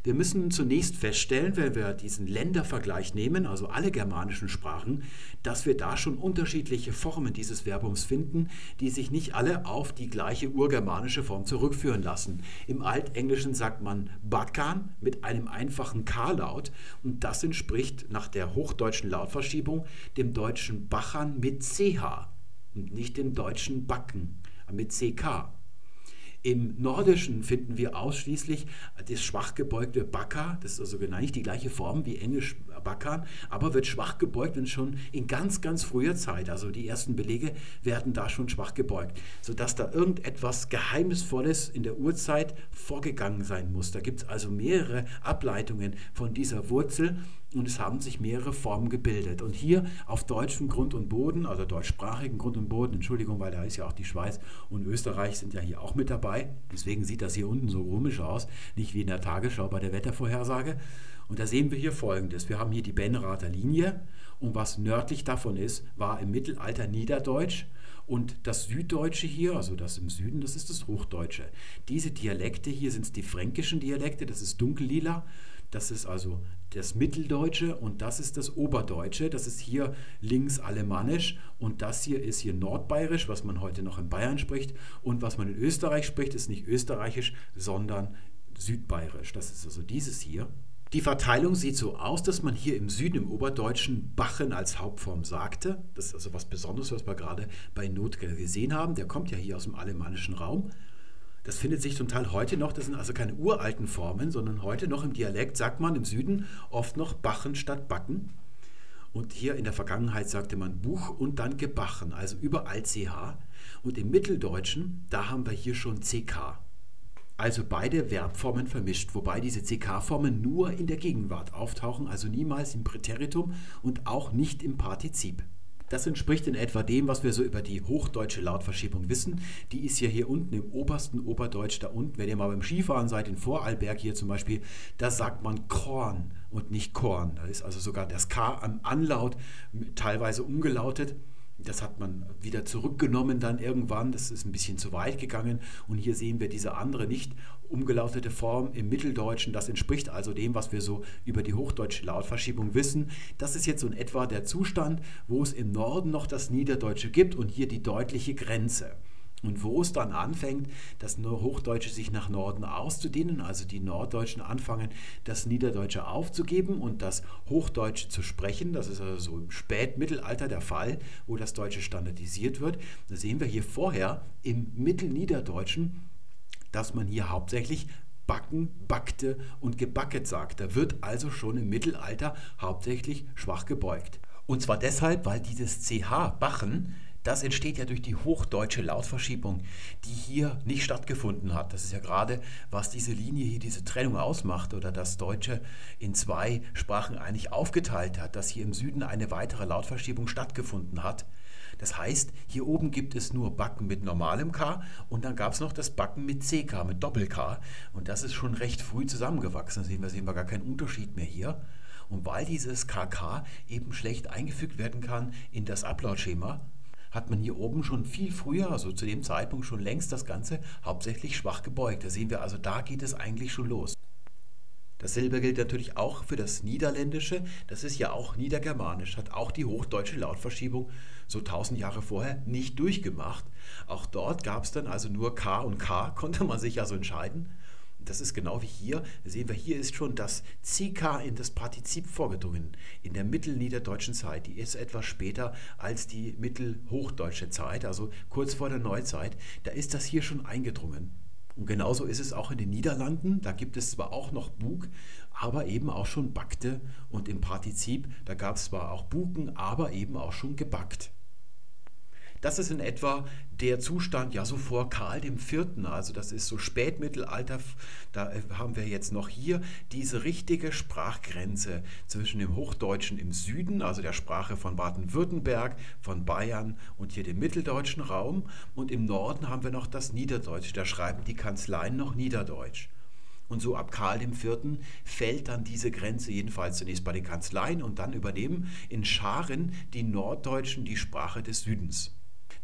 Wir müssen zunächst feststellen, wenn wir diesen Ländervergleich nehmen, also alle germanischen Sprachen, dass wir da schon unterschiedliche Formen dieses Verbums finden, die sich nicht alle auf die gleiche urgermanische Form zurückführen lassen. Im Altenglischen sagt man Bakan mit einem einfachen K-Laut und das entspricht nach der hochdeutschen Lautverschiebung dem deutschen Bachan mit CH und nicht dem deutschen Backen mit CK. Im Nordischen finden wir ausschließlich das schwach gebeugte Baka, das ist also genau nicht die gleiche Form wie Englisch Bakan, aber wird schwach gebeugt und schon in ganz, ganz früher Zeit, also die ersten Belege werden da schon schwach gebeugt, sodass da irgendetwas Geheimnisvolles in der Urzeit vorgegangen sein muss. Da gibt es also mehrere Ableitungen von dieser Wurzel und es haben sich mehrere Formen gebildet. Und hier auf deutschem Grund und Boden, also deutschsprachigen Grund und Boden, Entschuldigung, weil da ist ja auch die Schweiz und Österreich sind ja hier auch mit dabei. Deswegen sieht das hier unten so komisch aus, nicht wie in der Tagesschau bei der Wettervorhersage. Und da sehen wir hier folgendes. Wir haben hier die Benrather Linie und was nördlich davon ist, war im Mittelalter Niederdeutsch. Und das Süddeutsche hier, also das im Süden, das ist das Hochdeutsche. Diese Dialekte hier sind die fränkischen Dialekte, das ist Dunkellila. Das ist also das Mitteldeutsche und das ist das Oberdeutsche. Das ist hier links Alemannisch und das hier ist hier Nordbayerisch, was man heute noch in Bayern spricht. Und was man in Österreich spricht, ist nicht Österreichisch, sondern Südbayerisch. Das ist also dieses hier. Die Verteilung sieht so aus, dass man hier im Süden, im Oberdeutschen, Bachen als Hauptform sagte. Das ist also was Besonderes, was wir gerade bei Notke gesehen haben. Der kommt ja hier aus dem alemannischen Raum. Das findet sich zum Teil heute noch, das sind also keine uralten Formen, sondern heute noch im Dialekt sagt man im Süden oft noch Bachen statt Backen. Und hier in der Vergangenheit sagte man Buch und dann gebachen, also überall CH. Und im Mitteldeutschen, da haben wir hier schon CK. Also beide Verbformen vermischt, wobei diese CK-Formen nur in der Gegenwart auftauchen, also niemals im Präteritum und auch nicht im Partizip. Das entspricht in etwa dem, was wir so über die hochdeutsche Lautverschiebung wissen. Die ist ja hier unten im obersten Oberdeutsch da unten. Wenn ihr mal beim Skifahren seid, in Vorarlberg hier zum Beispiel, da sagt man Korn und nicht Korn. Da ist also sogar das K am Anlaut teilweise umgelautet. Das hat man wieder zurückgenommen dann irgendwann. Das ist ein bisschen zu weit gegangen. Und hier sehen wir diese andere nicht umgelautete Form im Mitteldeutschen. Das entspricht also dem, was wir so über die hochdeutsche Lautverschiebung wissen. Das ist jetzt so in etwa der Zustand, wo es im Norden noch das Niederdeutsche gibt und hier die deutliche Grenze. Und wo es dann anfängt, das Hochdeutsche sich nach Norden auszudehnen, also die Norddeutschen anfangen, das Niederdeutsche aufzugeben und das Hochdeutsche zu sprechen, das ist also so im Spätmittelalter der Fall, wo das Deutsche standardisiert wird, da sehen wir hier vorher im Mittelniederdeutschen, dass man hier hauptsächlich backen, backte und gebacket sagt. Da wird also schon im Mittelalter hauptsächlich schwach gebeugt. Und zwar deshalb, weil dieses CH, Bachen, das entsteht ja durch die hochdeutsche Lautverschiebung, die hier nicht stattgefunden hat. Das ist ja gerade, was diese Linie hier, diese Trennung ausmacht oder das Deutsche in zwei Sprachen eigentlich aufgeteilt hat, dass hier im Süden eine weitere Lautverschiebung stattgefunden hat. Das heißt, hier oben gibt es nur Backen mit normalem K und dann gab es noch das Backen mit CK, mit Doppel-K. Und das ist schon recht früh zusammengewachsen. Da sehen wir, sehen wir gar keinen Unterschied mehr hier. Und weil dieses KK eben schlecht eingefügt werden kann in das Ablautschema, hat man hier oben schon viel früher, also zu dem Zeitpunkt schon längst das Ganze hauptsächlich schwach gebeugt. Da sehen wir also, da geht es eigentlich schon los. Dasselbe gilt natürlich auch für das Niederländische. Das ist ja auch niedergermanisch, hat auch die hochdeutsche Lautverschiebung so tausend Jahre vorher nicht durchgemacht. Auch dort gab es dann also nur K und K, konnte man sich also entscheiden. Das ist genau wie hier. Sehen wir, hier ist schon das CK in das Partizip vorgedrungen. In der mittelniederdeutschen Zeit. Die ist etwas später als die mittelhochdeutsche Zeit, also kurz vor der Neuzeit. Da ist das hier schon eingedrungen. Und genauso ist es auch in den Niederlanden. Da gibt es zwar auch noch Bug, aber eben auch schon Backte. Und im Partizip, da gab es zwar auch Buken, aber eben auch schon gebackt. Das ist in etwa der Zustand, ja, so vor Karl IV., also das ist so Spätmittelalter, da äh, haben wir jetzt noch hier diese richtige Sprachgrenze zwischen dem Hochdeutschen im Süden, also der Sprache von Baden-Württemberg, von Bayern und hier dem mitteldeutschen Raum und im Norden haben wir noch das Niederdeutsche, da schreiben die Kanzleien noch Niederdeutsch. Und so ab Karl IV. fällt dann diese Grenze jedenfalls zunächst bei den Kanzleien und dann übernehmen in Scharen die Norddeutschen die Sprache des Südens.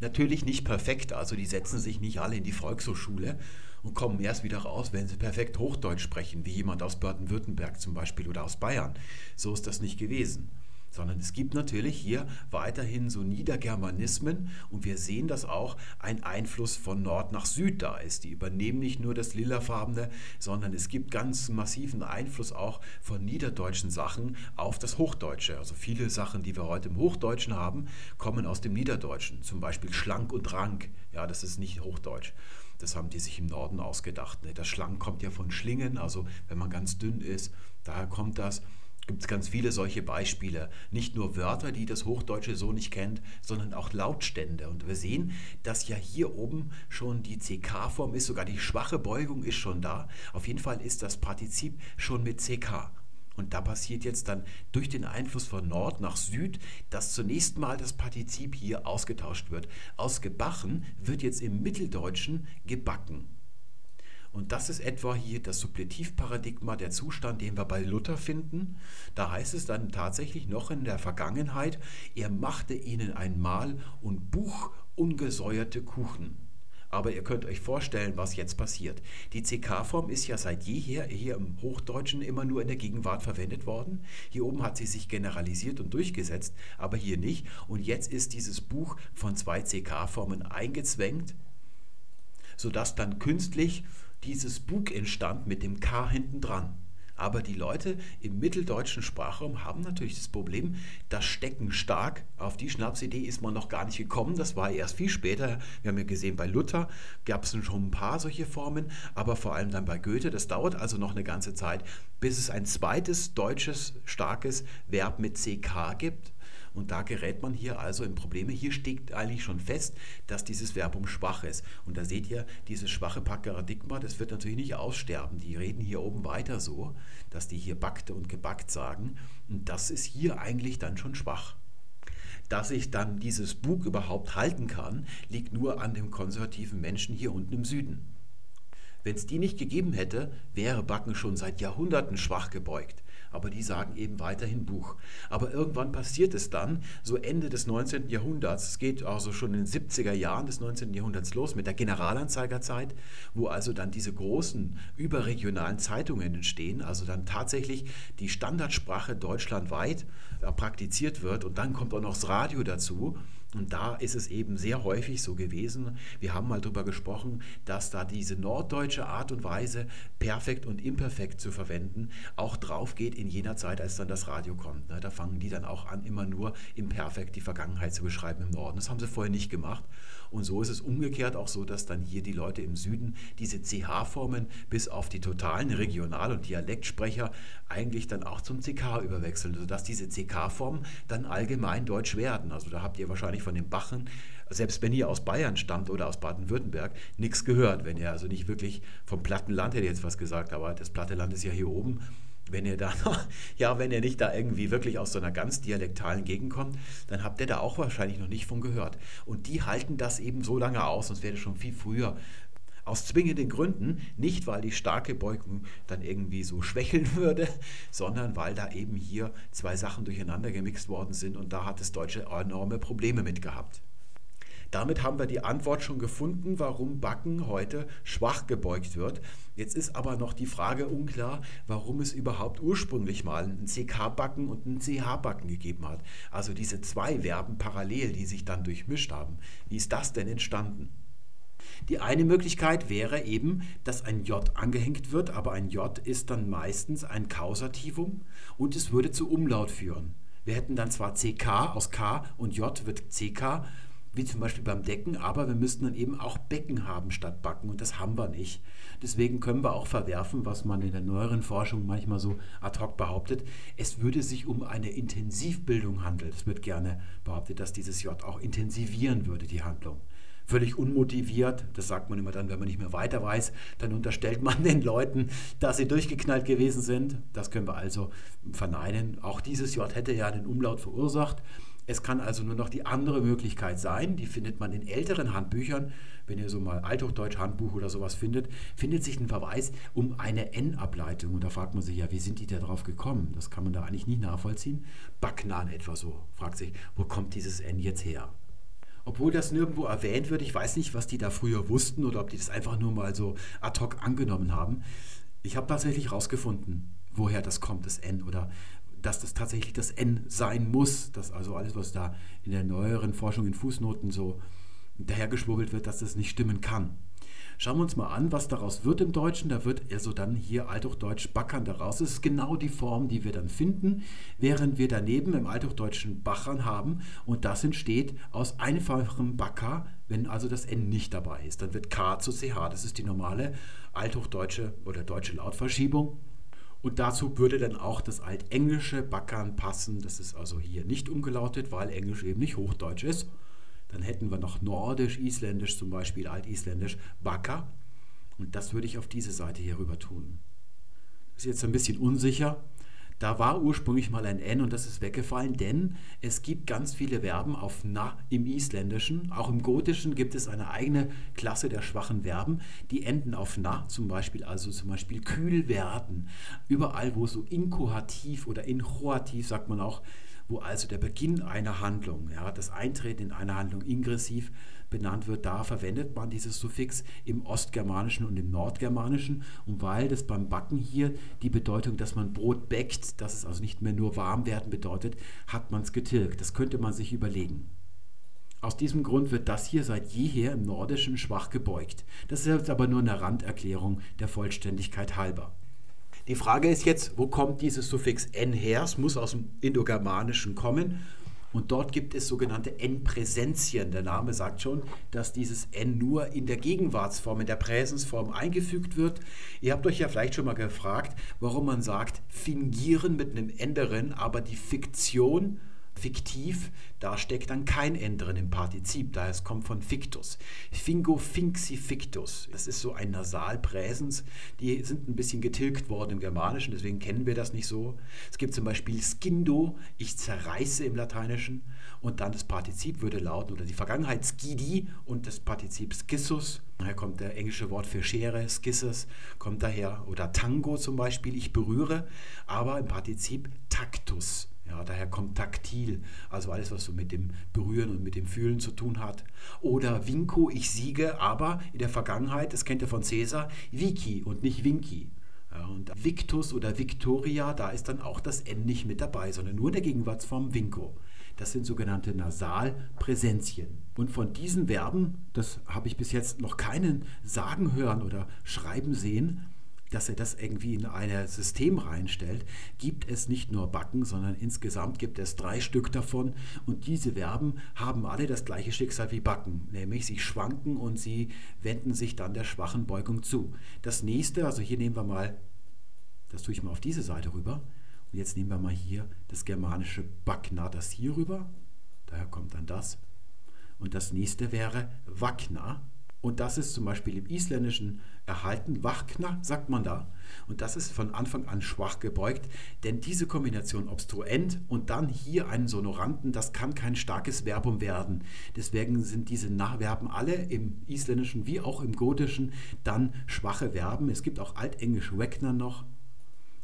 Natürlich nicht perfekt, also die setzen sich nicht alle in die Volkshochschule und kommen erst wieder raus, wenn sie perfekt Hochdeutsch sprechen, wie jemand aus Baden-Württemberg zum Beispiel oder aus Bayern. So ist das nicht gewesen sondern es gibt natürlich hier weiterhin so Niedergermanismen und wir sehen, dass auch ein Einfluss von Nord nach Süd da ist. Die übernehmen nicht nur das Lilafarbene, sondern es gibt ganz massiven Einfluss auch von niederdeutschen Sachen auf das Hochdeutsche. Also viele Sachen, die wir heute im Hochdeutschen haben, kommen aus dem Niederdeutschen. Zum Beispiel schlank und rank. Ja, das ist nicht Hochdeutsch. Das haben die sich im Norden ausgedacht. Ne? Das Schlank kommt ja von Schlingen, also wenn man ganz dünn ist, daher kommt das gibt es ganz viele solche Beispiele. Nicht nur Wörter, die das Hochdeutsche so nicht kennt, sondern auch Lautstände. Und wir sehen, dass ja hier oben schon die CK-Form ist, sogar die schwache Beugung ist schon da. Auf jeden Fall ist das Partizip schon mit CK. Und da passiert jetzt dann durch den Einfluss von Nord nach Süd, dass zunächst mal das Partizip hier ausgetauscht wird. Aus gebachen wird jetzt im Mitteldeutschen gebacken. Und das ist etwa hier das Suppletivparadigma, der Zustand, den wir bei Luther finden. Da heißt es dann tatsächlich noch in der Vergangenheit, er machte ihnen ein Mahl und Buch ungesäuerte Kuchen. Aber ihr könnt euch vorstellen, was jetzt passiert. Die CK-Form ist ja seit jeher hier im Hochdeutschen immer nur in der Gegenwart verwendet worden. Hier oben hat sie sich generalisiert und durchgesetzt, aber hier nicht. Und jetzt ist dieses Buch von zwei CK-Formen eingezwängt, sodass dann künstlich dieses Bug entstand mit dem K hinten dran. Aber die Leute im mitteldeutschen Sprachraum haben natürlich das Problem, das Stecken stark. Auf die Schnapsidee ist man noch gar nicht gekommen. Das war erst viel später. Wir haben ja gesehen, bei Luther gab es schon ein paar solche Formen, aber vor allem dann bei Goethe. Das dauert also noch eine ganze Zeit, bis es ein zweites deutsches starkes Verb mit CK gibt. Und da gerät man hier also in Probleme. Hier steht eigentlich schon fest, dass dieses Verbum schwach ist. Und da seht ihr, dieses schwache Paradigma, das wird natürlich nicht aussterben. Die reden hier oben weiter so, dass die hier backte und gebackt sagen. Und das ist hier eigentlich dann schon schwach. Dass ich dann dieses Bug überhaupt halten kann, liegt nur an dem konservativen Menschen hier unten im Süden. Wenn es die nicht gegeben hätte, wäre Backen schon seit Jahrhunderten schwach gebeugt aber die sagen eben weiterhin Buch. Aber irgendwann passiert es dann, so Ende des 19. Jahrhunderts, es geht also schon in den 70er Jahren des 19. Jahrhunderts los mit der Generalanzeigerzeit, wo also dann diese großen überregionalen Zeitungen entstehen, also dann tatsächlich die Standardsprache deutschlandweit äh, praktiziert wird und dann kommt auch noch das Radio dazu und da ist es eben sehr häufig so gewesen, wir haben mal darüber gesprochen, dass da diese norddeutsche Art und Weise, perfekt und imperfekt zu verwenden, auch drauf geht in jener Zeit, als dann das Radio kommt. Ne? Da fangen die dann auch an, immer nur imperfekt die Vergangenheit zu beschreiben im Norden. Das haben sie vorher nicht gemacht. Und so ist es umgekehrt auch so, dass dann hier die Leute im Süden diese CH-Formen bis auf die totalen Regional- und Dialektsprecher eigentlich dann auch zum CK überwechseln, sodass diese CK-Formen dann allgemein deutsch werden. Also da habt ihr wahrscheinlich von den Bachen, selbst wenn ihr aus Bayern stammt oder aus Baden-Württemberg, nichts gehört. Wenn ihr also nicht wirklich vom platten Land, hätte ich jetzt was gesagt, aber das platte Land ist ja hier oben wenn ihr da ja, wenn ihr nicht da irgendwie wirklich aus so einer ganz dialektalen Gegend kommt, dann habt ihr da auch wahrscheinlich noch nicht von gehört. Und die halten das eben so lange aus, sonst wäre es schon viel früher aus zwingenden Gründen, nicht weil die starke Beugung dann irgendwie so schwächeln würde, sondern weil da eben hier zwei Sachen durcheinander gemixt worden sind und da hat das Deutsche enorme Probleme mit gehabt. Damit haben wir die Antwort schon gefunden, warum Backen heute schwach gebeugt wird. Jetzt ist aber noch die Frage unklar, warum es überhaupt ursprünglich mal ein CK-Backen und ein CH-Backen gegeben hat. Also diese zwei Verben parallel, die sich dann durchmischt haben. Wie ist das denn entstanden? Die eine Möglichkeit wäre eben, dass ein J angehängt wird, aber ein J ist dann meistens ein Kausativum und es würde zu Umlaut führen. Wir hätten dann zwar CK aus K und J wird CK, wie zum Beispiel beim Decken, aber wir müssten dann eben auch Becken haben statt Backen und das haben wir nicht. Deswegen können wir auch verwerfen, was man in der neueren Forschung manchmal so ad hoc behauptet. Es würde sich um eine Intensivbildung handeln. Es wird gerne behauptet, dass dieses J auch intensivieren würde, die Handlung völlig unmotiviert. Das sagt man immer dann, wenn man nicht mehr weiter weiß. Dann unterstellt man den Leuten, dass sie durchgeknallt gewesen sind. Das können wir also verneinen. Auch dieses J hätte ja einen Umlaut verursacht. Es kann also nur noch die andere Möglichkeit sein, die findet man in älteren Handbüchern. Wenn ihr so mal Althochdeutsch Handbuch oder sowas findet, findet sich ein Verweis um eine N-Ableitung. Und da fragt man sich ja, wie sind die da drauf gekommen? Das kann man da eigentlich nicht nachvollziehen. Backnan etwa so, fragt sich, wo kommt dieses N jetzt her? Obwohl das nirgendwo erwähnt wird, ich weiß nicht, was die da früher wussten oder ob die das einfach nur mal so ad hoc angenommen haben. Ich habe tatsächlich herausgefunden, woher das kommt, das N, oder dass das tatsächlich das N sein muss, dass also alles, was da in der neueren Forschung in Fußnoten so dahergeschwurbelt wird, dass das nicht stimmen kann. Schauen wir uns mal an, was daraus wird im Deutschen. Da wird also dann hier Althochdeutsch Backern daraus. Das ist genau die Form, die wir dann finden, während wir daneben im Althochdeutschen Bachern haben. Und das entsteht aus einfachem Backer, wenn also das N nicht dabei ist. Dann wird K zu CH. Das ist die normale althochdeutsche oder deutsche Lautverschiebung. Und dazu würde dann auch das Altenglische Backern passen. Das ist also hier nicht umgelautet, weil Englisch eben nicht Hochdeutsch ist. Dann hätten wir noch Nordisch, Isländisch zum Beispiel, Altisländisch, Baka. Und das würde ich auf diese Seite hier rüber tun. Das ist jetzt ein bisschen unsicher. Da war ursprünglich mal ein N und das ist weggefallen, denn es gibt ganz viele Verben auf na im Isländischen. Auch im Gotischen gibt es eine eigene Klasse der schwachen Verben, die enden auf na, zum Beispiel, also zum Beispiel kühl werden. Überall, wo so inkohativ oder inchoativ, sagt man auch, wo also der Beginn einer Handlung, ja, das Eintreten in eine Handlung ingressiv benannt wird, da verwendet man dieses Suffix im Ostgermanischen und im Nordgermanischen. Und weil das beim Backen hier die Bedeutung, dass man Brot bäckt, dass es also nicht mehr nur warm werden bedeutet, hat man es getilgt. Das könnte man sich überlegen. Aus diesem Grund wird das hier seit jeher im Nordischen schwach gebeugt. Das ist jetzt aber nur eine Randerklärung der Vollständigkeit halber. Die Frage ist jetzt, wo kommt dieses Suffix n her? Es muss aus dem Indogermanischen kommen und dort gibt es sogenannte N-Präsenzien. Der Name sagt schon, dass dieses N nur in der Gegenwartsform, in der Präsensform eingefügt wird. Ihr habt euch ja vielleicht schon mal gefragt, warum man sagt, fingieren mit einem Änderen, aber die Fiktion fiktiv, da steckt dann kein N drin im Partizip, daher es kommt von fictus. Fingo finxi fictus, das ist so ein Nasalpräsens, die sind ein bisschen getilgt worden im Germanischen, deswegen kennen wir das nicht so. Es gibt zum Beispiel skindo, ich zerreiße im Lateinischen und dann das Partizip würde lauten, oder die Vergangenheit skidi und das Partizip skissus. Daher kommt der englische Wort für Schere, skisses, kommt daher, oder Tango zum Beispiel, ich berühre, aber im Partizip tactus. Ja, daher kommt taktil, also alles, was so mit dem Berühren und mit dem Fühlen zu tun hat. Oder Vinco, ich siege, aber in der Vergangenheit, das kennt ihr von Cäsar, Vici und nicht Vinci. Ja, und Victus oder Victoria, da ist dann auch das N nicht mit dabei, sondern nur der Gegenwartsform Vinco. Das sind sogenannte Nasalpräsenzien. Und von diesen Verben, das habe ich bis jetzt noch keinen sagen hören oder schreiben sehen, dass er das irgendwie in ein System reinstellt, gibt es nicht nur Backen, sondern insgesamt gibt es drei Stück davon. Und diese Verben haben alle das gleiche Schicksal wie Backen, nämlich sie schwanken und sie wenden sich dann der schwachen Beugung zu. Das nächste, also hier nehmen wir mal, das tue ich mal auf diese Seite rüber. Und jetzt nehmen wir mal hier das germanische Backna, das hier rüber, daher kommt dann das. Und das nächste wäre Wagner und das ist zum Beispiel im Isländischen erhalten. Wachkna sagt man da. Und das ist von Anfang an schwach gebeugt, denn diese Kombination obstruent und dann hier einen Sonoranten, das kann kein starkes Verbum werden. Deswegen sind diese Nachverben alle im Isländischen wie auch im Gotischen dann schwache Verben. Es gibt auch Altenglisch Wegner noch.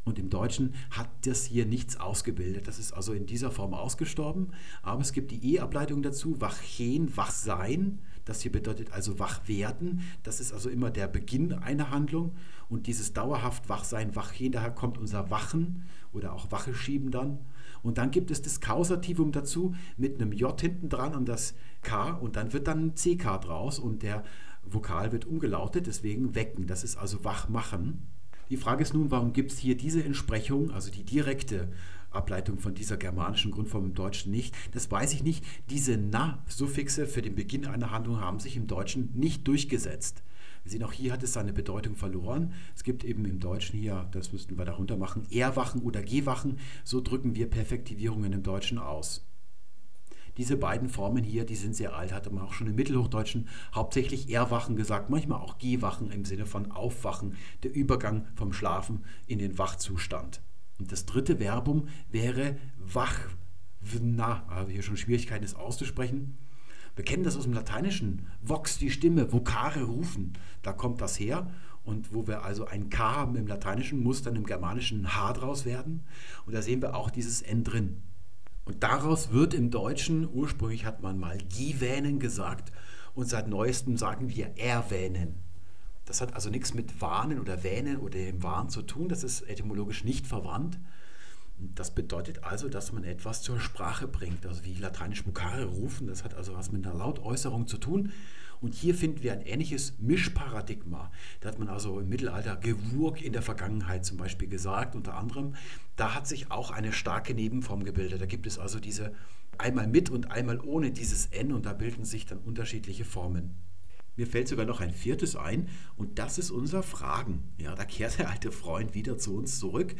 Und im Deutschen hat das hier nichts ausgebildet. Das ist also in dieser Form ausgestorben. Aber es gibt die E-Ableitung dazu, wachen, wach sein. Das hier bedeutet also wach werden. Das ist also immer der Beginn einer Handlung. Und dieses dauerhaft Wachsein, Wachgehen, daher kommt unser Wachen oder auch Wache schieben dann. Und dann gibt es das Kausativum dazu mit einem J hinten dran und das K und dann wird dann ein CK draus und der Vokal wird umgelautet, deswegen wecken. Das ist also wach machen. Die Frage ist nun, warum gibt es hier diese Entsprechung, also die direkte Ableitung von dieser germanischen Grundform im Deutschen nicht. Das weiß ich nicht. Diese Na-Suffixe für den Beginn einer Handlung haben sich im Deutschen nicht durchgesetzt. Wir sehen auch hier hat es seine Bedeutung verloren. Es gibt eben im Deutschen hier, das müssten wir darunter machen, Erwachen oder Gehwachen. So drücken wir Perfektivierungen im Deutschen aus. Diese beiden Formen hier, die sind sehr alt, hatte man auch schon im Mittelhochdeutschen hauptsächlich Erwachen gesagt, manchmal auch Gehwachen im Sinne von Aufwachen, der Übergang vom Schlafen in den Wachzustand. Und das dritte Verbum wäre wach. Na, habe hier schon Schwierigkeiten, es auszusprechen. Wir kennen das aus dem Lateinischen. Vox, die Stimme, vocare rufen. Da kommt das her. Und wo wir also ein K haben im Lateinischen, muss dann im Germanischen ein H draus werden. Und da sehen wir auch dieses N drin. Und daraus wird im Deutschen, ursprünglich hat man mal gewähnen gesagt und seit neuestem sagen wir erwähnen. Das hat also nichts mit Warnen oder Wähnen oder dem Wahn zu tun. Das ist etymologisch nicht verwandt. Das bedeutet also, dass man etwas zur Sprache bringt. Also wie lateinisch Mukare rufen, das hat also was mit einer Lautäußerung zu tun. Und hier finden wir ein ähnliches Mischparadigma. Da hat man also im Mittelalter Gewurg in der Vergangenheit zum Beispiel gesagt, unter anderem. Da hat sich auch eine starke Nebenform gebildet. Da gibt es also diese einmal mit und einmal ohne dieses N und da bilden sich dann unterschiedliche Formen. Mir fällt sogar noch ein viertes ein und das ist unser Fragen. Ja, da kehrt der alte Freund wieder zu uns zurück.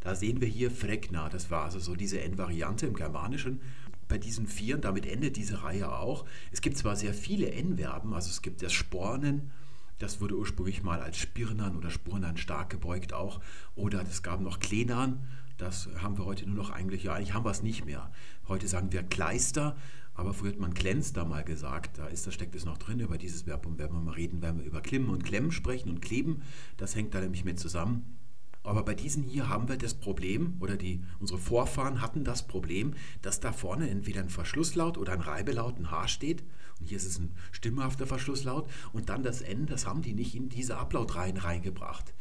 Da sehen wir hier Fregna, das war also so diese N-Variante im Germanischen. Bei diesen Vieren, damit endet diese Reihe auch. Es gibt zwar sehr viele N-Verben, also es gibt das Spornen, das wurde ursprünglich mal als Spirnern oder Spurnern stark gebeugt auch. Oder es gab noch Klenan, Das haben wir heute nur noch eigentlich, ja, eigentlich haben wir es nicht mehr. Heute sagen wir Kleister, aber früher hat man Glänster mal gesagt. Da, ist, da steckt es noch drin über dieses Verb. Und wenn wir mal reden, werden wir über Klimmen und Klemmen sprechen und Kleben. Das hängt da nämlich mit zusammen. Aber bei diesen hier haben wir das Problem, oder die, unsere Vorfahren hatten das Problem, dass da vorne entweder ein Verschlusslaut oder ein Reibelaut, ein H steht. Und hier ist es ein stimmhafter Verschlusslaut. Und dann das N, das haben die nicht in diese Ablautreihen reingebracht.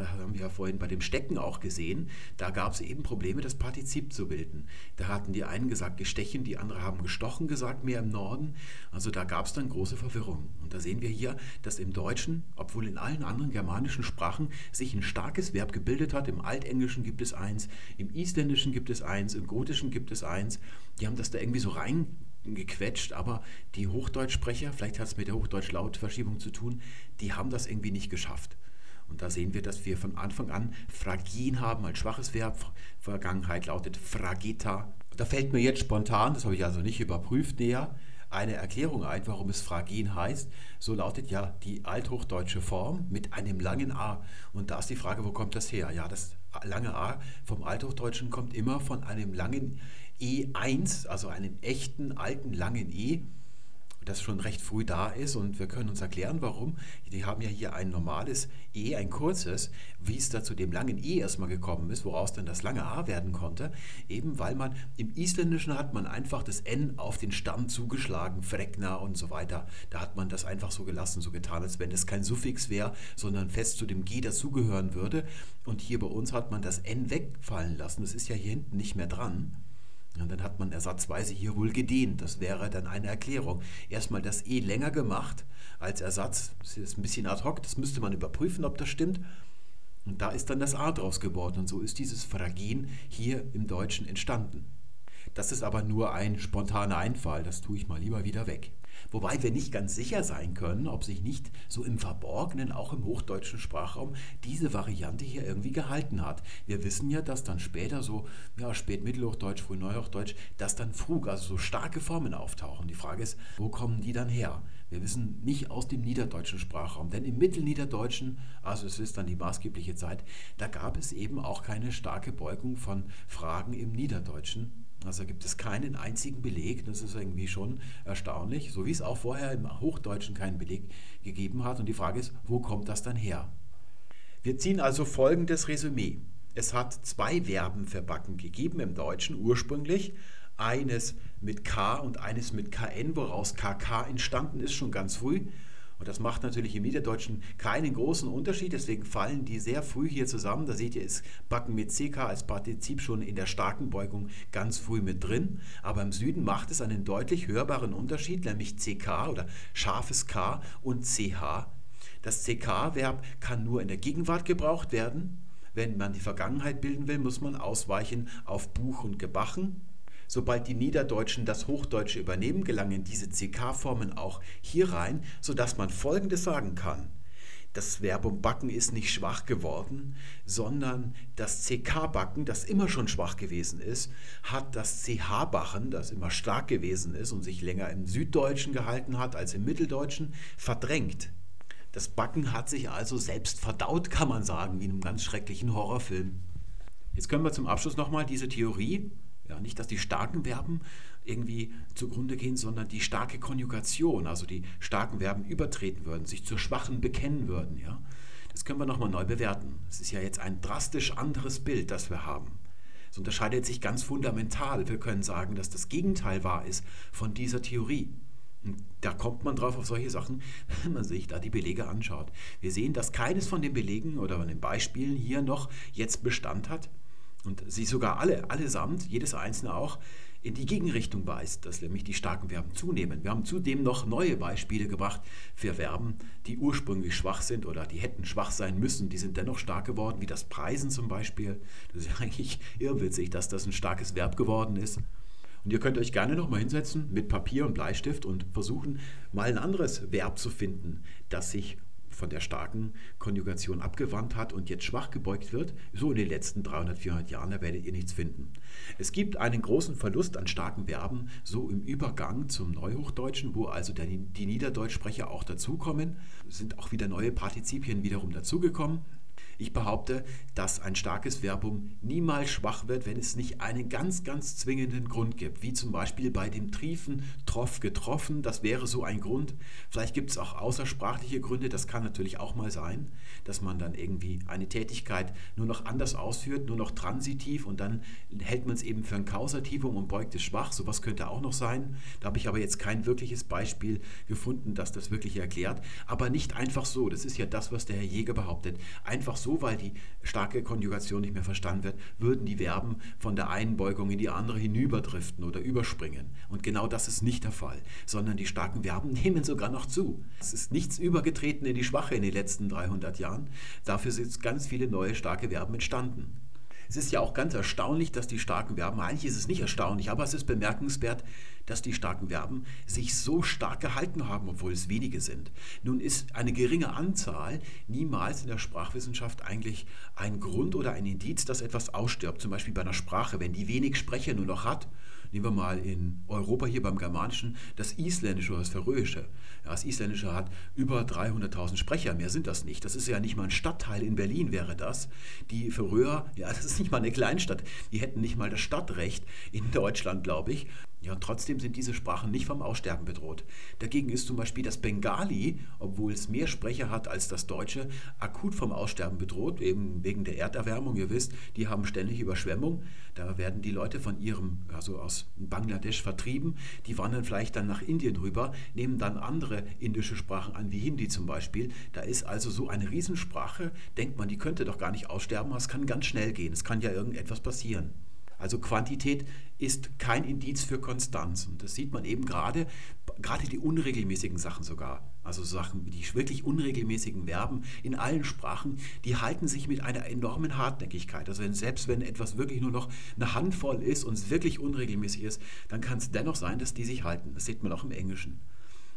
Das haben wir ja vorhin bei dem Stecken auch gesehen. Da gab es eben Probleme, das Partizip zu bilden. Da hatten die einen gesagt gestechen, die anderen haben gestochen gesagt, mehr im Norden. Also da gab es dann große Verwirrung. Und da sehen wir hier, dass im Deutschen, obwohl in allen anderen germanischen Sprachen sich ein starkes Verb gebildet hat. Im Altenglischen gibt es eins, im Isländischen gibt es eins, im Gotischen gibt es eins. Die haben das da irgendwie so reingequetscht, aber die Hochdeutschsprecher, vielleicht hat es mit der Hochdeutsch-Lautverschiebung zu tun, die haben das irgendwie nicht geschafft. Und da sehen wir, dass wir von Anfang an fragin haben als schwaches Verb. Vergangenheit lautet fragita. Da fällt mir jetzt spontan, das habe ich also nicht überprüft näher, eine Erklärung ein, warum es fragin heißt. So lautet ja die althochdeutsche Form mit einem langen A. Und da ist die Frage, wo kommt das her? Ja, das lange A vom Althochdeutschen kommt immer von einem langen E1, also einem echten alten langen E das schon recht früh da ist und wir können uns erklären, warum. Die haben ja hier ein normales E, ein kurzes, wie es da zu dem langen E erstmal gekommen ist, woraus dann das lange A werden konnte, eben weil man im Isländischen hat man einfach das N auf den Stamm zugeschlagen, Frekna und so weiter. Da hat man das einfach so gelassen, so getan, als wenn das kein Suffix wäre, sondern fest zu dem G dazugehören würde. Und hier bei uns hat man das N wegfallen lassen. Das ist ja hier hinten nicht mehr dran. Und dann hat man ersatzweise hier wohl gedehnt. Das wäre dann eine Erklärung. Erstmal das E länger gemacht als Ersatz. Das ist ein bisschen ad hoc, das müsste man überprüfen, ob das stimmt. Und da ist dann das A draus geworden. Und so ist dieses Fragin hier im Deutschen entstanden. Das ist aber nur ein spontaner Einfall. Das tue ich mal lieber wieder weg. Wobei wir nicht ganz sicher sein können, ob sich nicht so im Verborgenen, auch im hochdeutschen Sprachraum, diese Variante hier irgendwie gehalten hat. Wir wissen ja, dass dann später so, ja, Spätmittelhochdeutsch, Frühneuhochdeutsch, dass dann Frug, also so starke Formen auftauchen. Die Frage ist, wo kommen die dann her? Wir wissen nicht aus dem niederdeutschen Sprachraum, denn im Mittelniederdeutschen, also es ist dann die maßgebliche Zeit, da gab es eben auch keine starke Beugung von Fragen im Niederdeutschen. Also gibt es keinen einzigen Beleg, das ist irgendwie schon erstaunlich, so wie es auch vorher im Hochdeutschen keinen Beleg gegeben hat. Und die Frage ist, wo kommt das dann her? Wir ziehen also folgendes Resümee. Es hat zwei Verben für Backen gegeben im Deutschen ursprünglich. Eines mit K und eines mit KN, woraus KK entstanden ist, schon ganz früh. Und das macht natürlich im Niederdeutschen keinen großen Unterschied, deswegen fallen die sehr früh hier zusammen. Da seht ihr, ist Backen mit CK als Partizip schon in der starken Beugung ganz früh mit drin. Aber im Süden macht es einen deutlich hörbaren Unterschied, nämlich CK oder scharfes K und CH. Das CK-Verb kann nur in der Gegenwart gebraucht werden. Wenn man die Vergangenheit bilden will, muss man ausweichen auf Buch und Gebachen. Sobald die Niederdeutschen das Hochdeutsche übernehmen, gelangen diese CK-Formen auch hier rein, sodass man Folgendes sagen kann. Das Verbum backen ist nicht schwach geworden, sondern das CK-Backen, das immer schon schwach gewesen ist, hat das CH-Bachen, das immer stark gewesen ist und sich länger im Süddeutschen gehalten hat als im Mitteldeutschen, verdrängt. Das Backen hat sich also selbst verdaut, kann man sagen, wie in einem ganz schrecklichen Horrorfilm. Jetzt können wir zum Abschluss nochmal diese Theorie ja, nicht, dass die starken Verben irgendwie zugrunde gehen, sondern die starke Konjugation, also die starken Verben übertreten würden, sich zur schwachen bekennen würden. Ja? Das können wir nochmal neu bewerten. Es ist ja jetzt ein drastisch anderes Bild, das wir haben. Es unterscheidet sich ganz fundamental. Wir können sagen, dass das Gegenteil wahr ist von dieser Theorie. Und da kommt man drauf auf solche Sachen, wenn man sich da die Belege anschaut. Wir sehen, dass keines von den Belegen oder von den Beispielen hier noch jetzt Bestand hat und sie sogar alle, allesamt, jedes einzelne auch, in die Gegenrichtung weist, dass nämlich die starken Verben zunehmen. Wir haben zudem noch neue Beispiele gebracht für Verben, die ursprünglich schwach sind oder die hätten schwach sein müssen, die sind dennoch stark geworden, wie das Preisen zum Beispiel. Das ist ja eigentlich irrwitzig, dass das ein starkes Verb geworden ist. Und ihr könnt euch gerne nochmal hinsetzen mit Papier und Bleistift und versuchen, mal ein anderes Verb zu finden, das sich von der starken Konjugation abgewandt hat und jetzt schwach gebeugt wird, so in den letzten 300, 400 Jahren, da werdet ihr nichts finden. Es gibt einen großen Verlust an starken Verben, so im Übergang zum Neuhochdeutschen, wo also der, die Niederdeutschsprecher auch dazukommen, sind auch wieder neue Partizipien wiederum dazugekommen. Ich behaupte, dass ein starkes Verbum niemals schwach wird, wenn es nicht einen ganz, ganz zwingenden Grund gibt, wie zum Beispiel bei dem Triefen, troff, getroffen, das wäre so ein Grund. Vielleicht gibt es auch außersprachliche Gründe, das kann natürlich auch mal sein, dass man dann irgendwie eine Tätigkeit nur noch anders ausführt, nur noch transitiv und dann hält man es eben für ein Kausativum und beugt es schwach, sowas könnte auch noch sein. Da habe ich aber jetzt kein wirkliches Beispiel gefunden, das das wirklich erklärt, aber nicht einfach so, das ist ja das, was der Herr Jäger behauptet, einfach so so, weil die starke Konjugation nicht mehr verstanden wird, würden die Verben von der einen Beugung in die andere hinüberdriften oder überspringen. Und genau das ist nicht der Fall, sondern die starken Verben nehmen sogar noch zu. Es ist nichts übergetreten in die Schwache in den letzten 300 Jahren. Dafür sind ganz viele neue starke Verben entstanden. Es ist ja auch ganz erstaunlich, dass die starken Verben, eigentlich ist es nicht erstaunlich, aber es ist bemerkenswert, dass die starken Verben sich so stark gehalten haben, obwohl es wenige sind. Nun ist eine geringe Anzahl niemals in der Sprachwissenschaft eigentlich ein Grund oder ein Indiz, dass etwas ausstirbt. Zum Beispiel bei einer Sprache, wenn die wenig Sprecher nur noch hat Nehmen wir mal in Europa hier beim Germanischen das Isländische oder das Färöische. Ja, das Isländische hat über 300.000 Sprecher, mehr sind das nicht. Das ist ja nicht mal ein Stadtteil in Berlin wäre das. Die Färöer, ja, das ist nicht mal eine Kleinstadt. Die hätten nicht mal das Stadtrecht in Deutschland, glaube ich. Ja, und trotzdem sind diese Sprachen nicht vom Aussterben bedroht. Dagegen ist zum Beispiel das Bengali, obwohl es mehr Sprecher hat als das Deutsche, akut vom Aussterben bedroht, eben wegen der Erderwärmung. Ihr wisst, die haben ständig Überschwemmung. Da werden die Leute von ihrem, also aus Bangladesch vertrieben. Die wandern vielleicht dann nach Indien rüber, nehmen dann andere indische Sprachen an, wie Hindi zum Beispiel. Da ist also so eine Riesensprache, denkt man, die könnte doch gar nicht aussterben, aber es kann ganz schnell gehen. Es kann ja irgendetwas passieren. Also Quantität ist kein Indiz für Konstanz. Und das sieht man eben gerade, gerade die unregelmäßigen Sachen sogar. Also Sachen, die wirklich unregelmäßigen Verben in allen Sprachen, die halten sich mit einer enormen Hartnäckigkeit. Also wenn, selbst wenn etwas wirklich nur noch eine Handvoll ist und es wirklich unregelmäßig ist, dann kann es dennoch sein, dass die sich halten. Das sieht man auch im Englischen.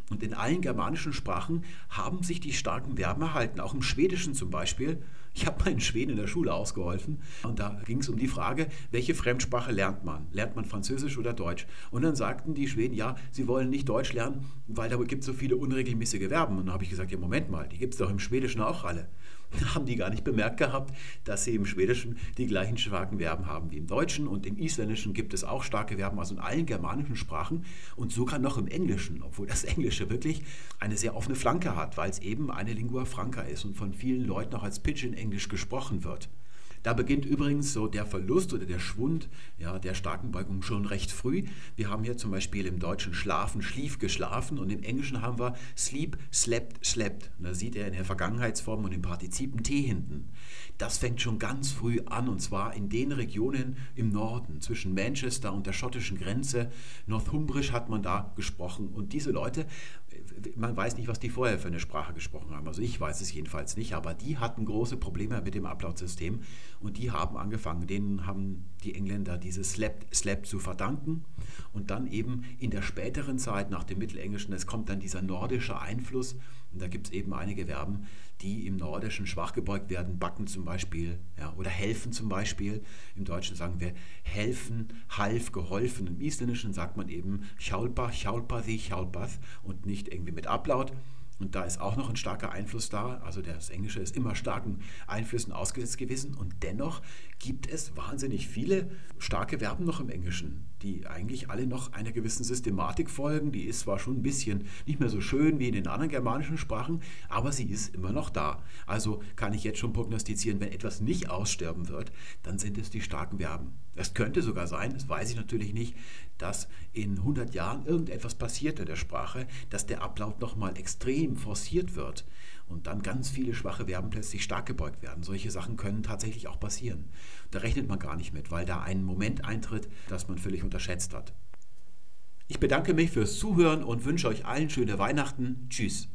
Und in allen germanischen Sprachen haben sich die starken Verben erhalten, auch im Schwedischen zum Beispiel. Ich habe meinen Schweden in der Schule ausgeholfen und da ging es um die Frage, welche Fremdsprache lernt man? Lernt man Französisch oder Deutsch? Und dann sagten die Schweden, ja, sie wollen nicht Deutsch lernen, weil da gibt es so viele unregelmäßige Verben. Und dann habe ich gesagt, ja, Moment mal, die gibt es doch im Schwedischen auch alle. haben die gar nicht bemerkt gehabt, dass sie im Schwedischen die gleichen starken Verben haben wie im Deutschen und im Isländischen gibt es auch starke Verben, also in allen germanischen Sprachen und sogar noch im Englischen, obwohl das Englische wirklich eine sehr offene Flanke hat, weil es eben eine Lingua franca ist und von vielen Leuten auch als Pidgin-Englisch gesprochen wird. Da beginnt übrigens so der Verlust oder der Schwund ja, der starken Beugung schon recht früh. Wir haben hier zum Beispiel im Deutschen schlafen, schlief, geschlafen und im Englischen haben wir sleep, slept, slept. Und da sieht er in der Vergangenheitsform und im Partizip ein T hinten. Das fängt schon ganz früh an und zwar in den Regionen im Norden, zwischen Manchester und der schottischen Grenze. Northumbrisch hat man da gesprochen und diese Leute man weiß nicht, was die vorher für eine Sprache gesprochen haben. Also ich weiß es jedenfalls nicht, aber die hatten große Probleme mit dem Upload-System und die haben angefangen, denen haben die Engländer dieses Slap, Slap zu verdanken und dann eben in der späteren Zeit nach dem Mittelenglischen, es kommt dann dieser nordische Einfluss und da gibt es eben einige Verben, die im Nordischen schwach gebeugt werden, backen zum Beispiel ja, oder helfen zum Beispiel. Im Deutschen sagen wir helfen, half, geholfen. Im Isländischen sagt man eben Chaulpa, Chaulpathi, Chaulpath und nicht irgendwie mit Ablaut. Und da ist auch noch ein starker Einfluss da. Also das Englische ist immer starken Einflüssen ausgesetzt gewesen. Und dennoch gibt es wahnsinnig viele starke Verben noch im Englischen, die eigentlich alle noch einer gewissen Systematik folgen. Die ist zwar schon ein bisschen nicht mehr so schön wie in den anderen germanischen Sprachen, aber sie ist immer noch da. Also kann ich jetzt schon prognostizieren, wenn etwas nicht aussterben wird, dann sind es die starken Verben. Es könnte sogar sein, das weiß ich natürlich nicht, dass in 100 Jahren irgendetwas passiert in der Sprache, dass der Ablaut nochmal extrem forciert wird und dann ganz viele schwache Verben plötzlich stark gebeugt werden. Solche Sachen können tatsächlich auch passieren. Da rechnet man gar nicht mit, weil da ein Moment eintritt, das man völlig unterschätzt hat. Ich bedanke mich fürs Zuhören und wünsche euch allen schöne Weihnachten. Tschüss.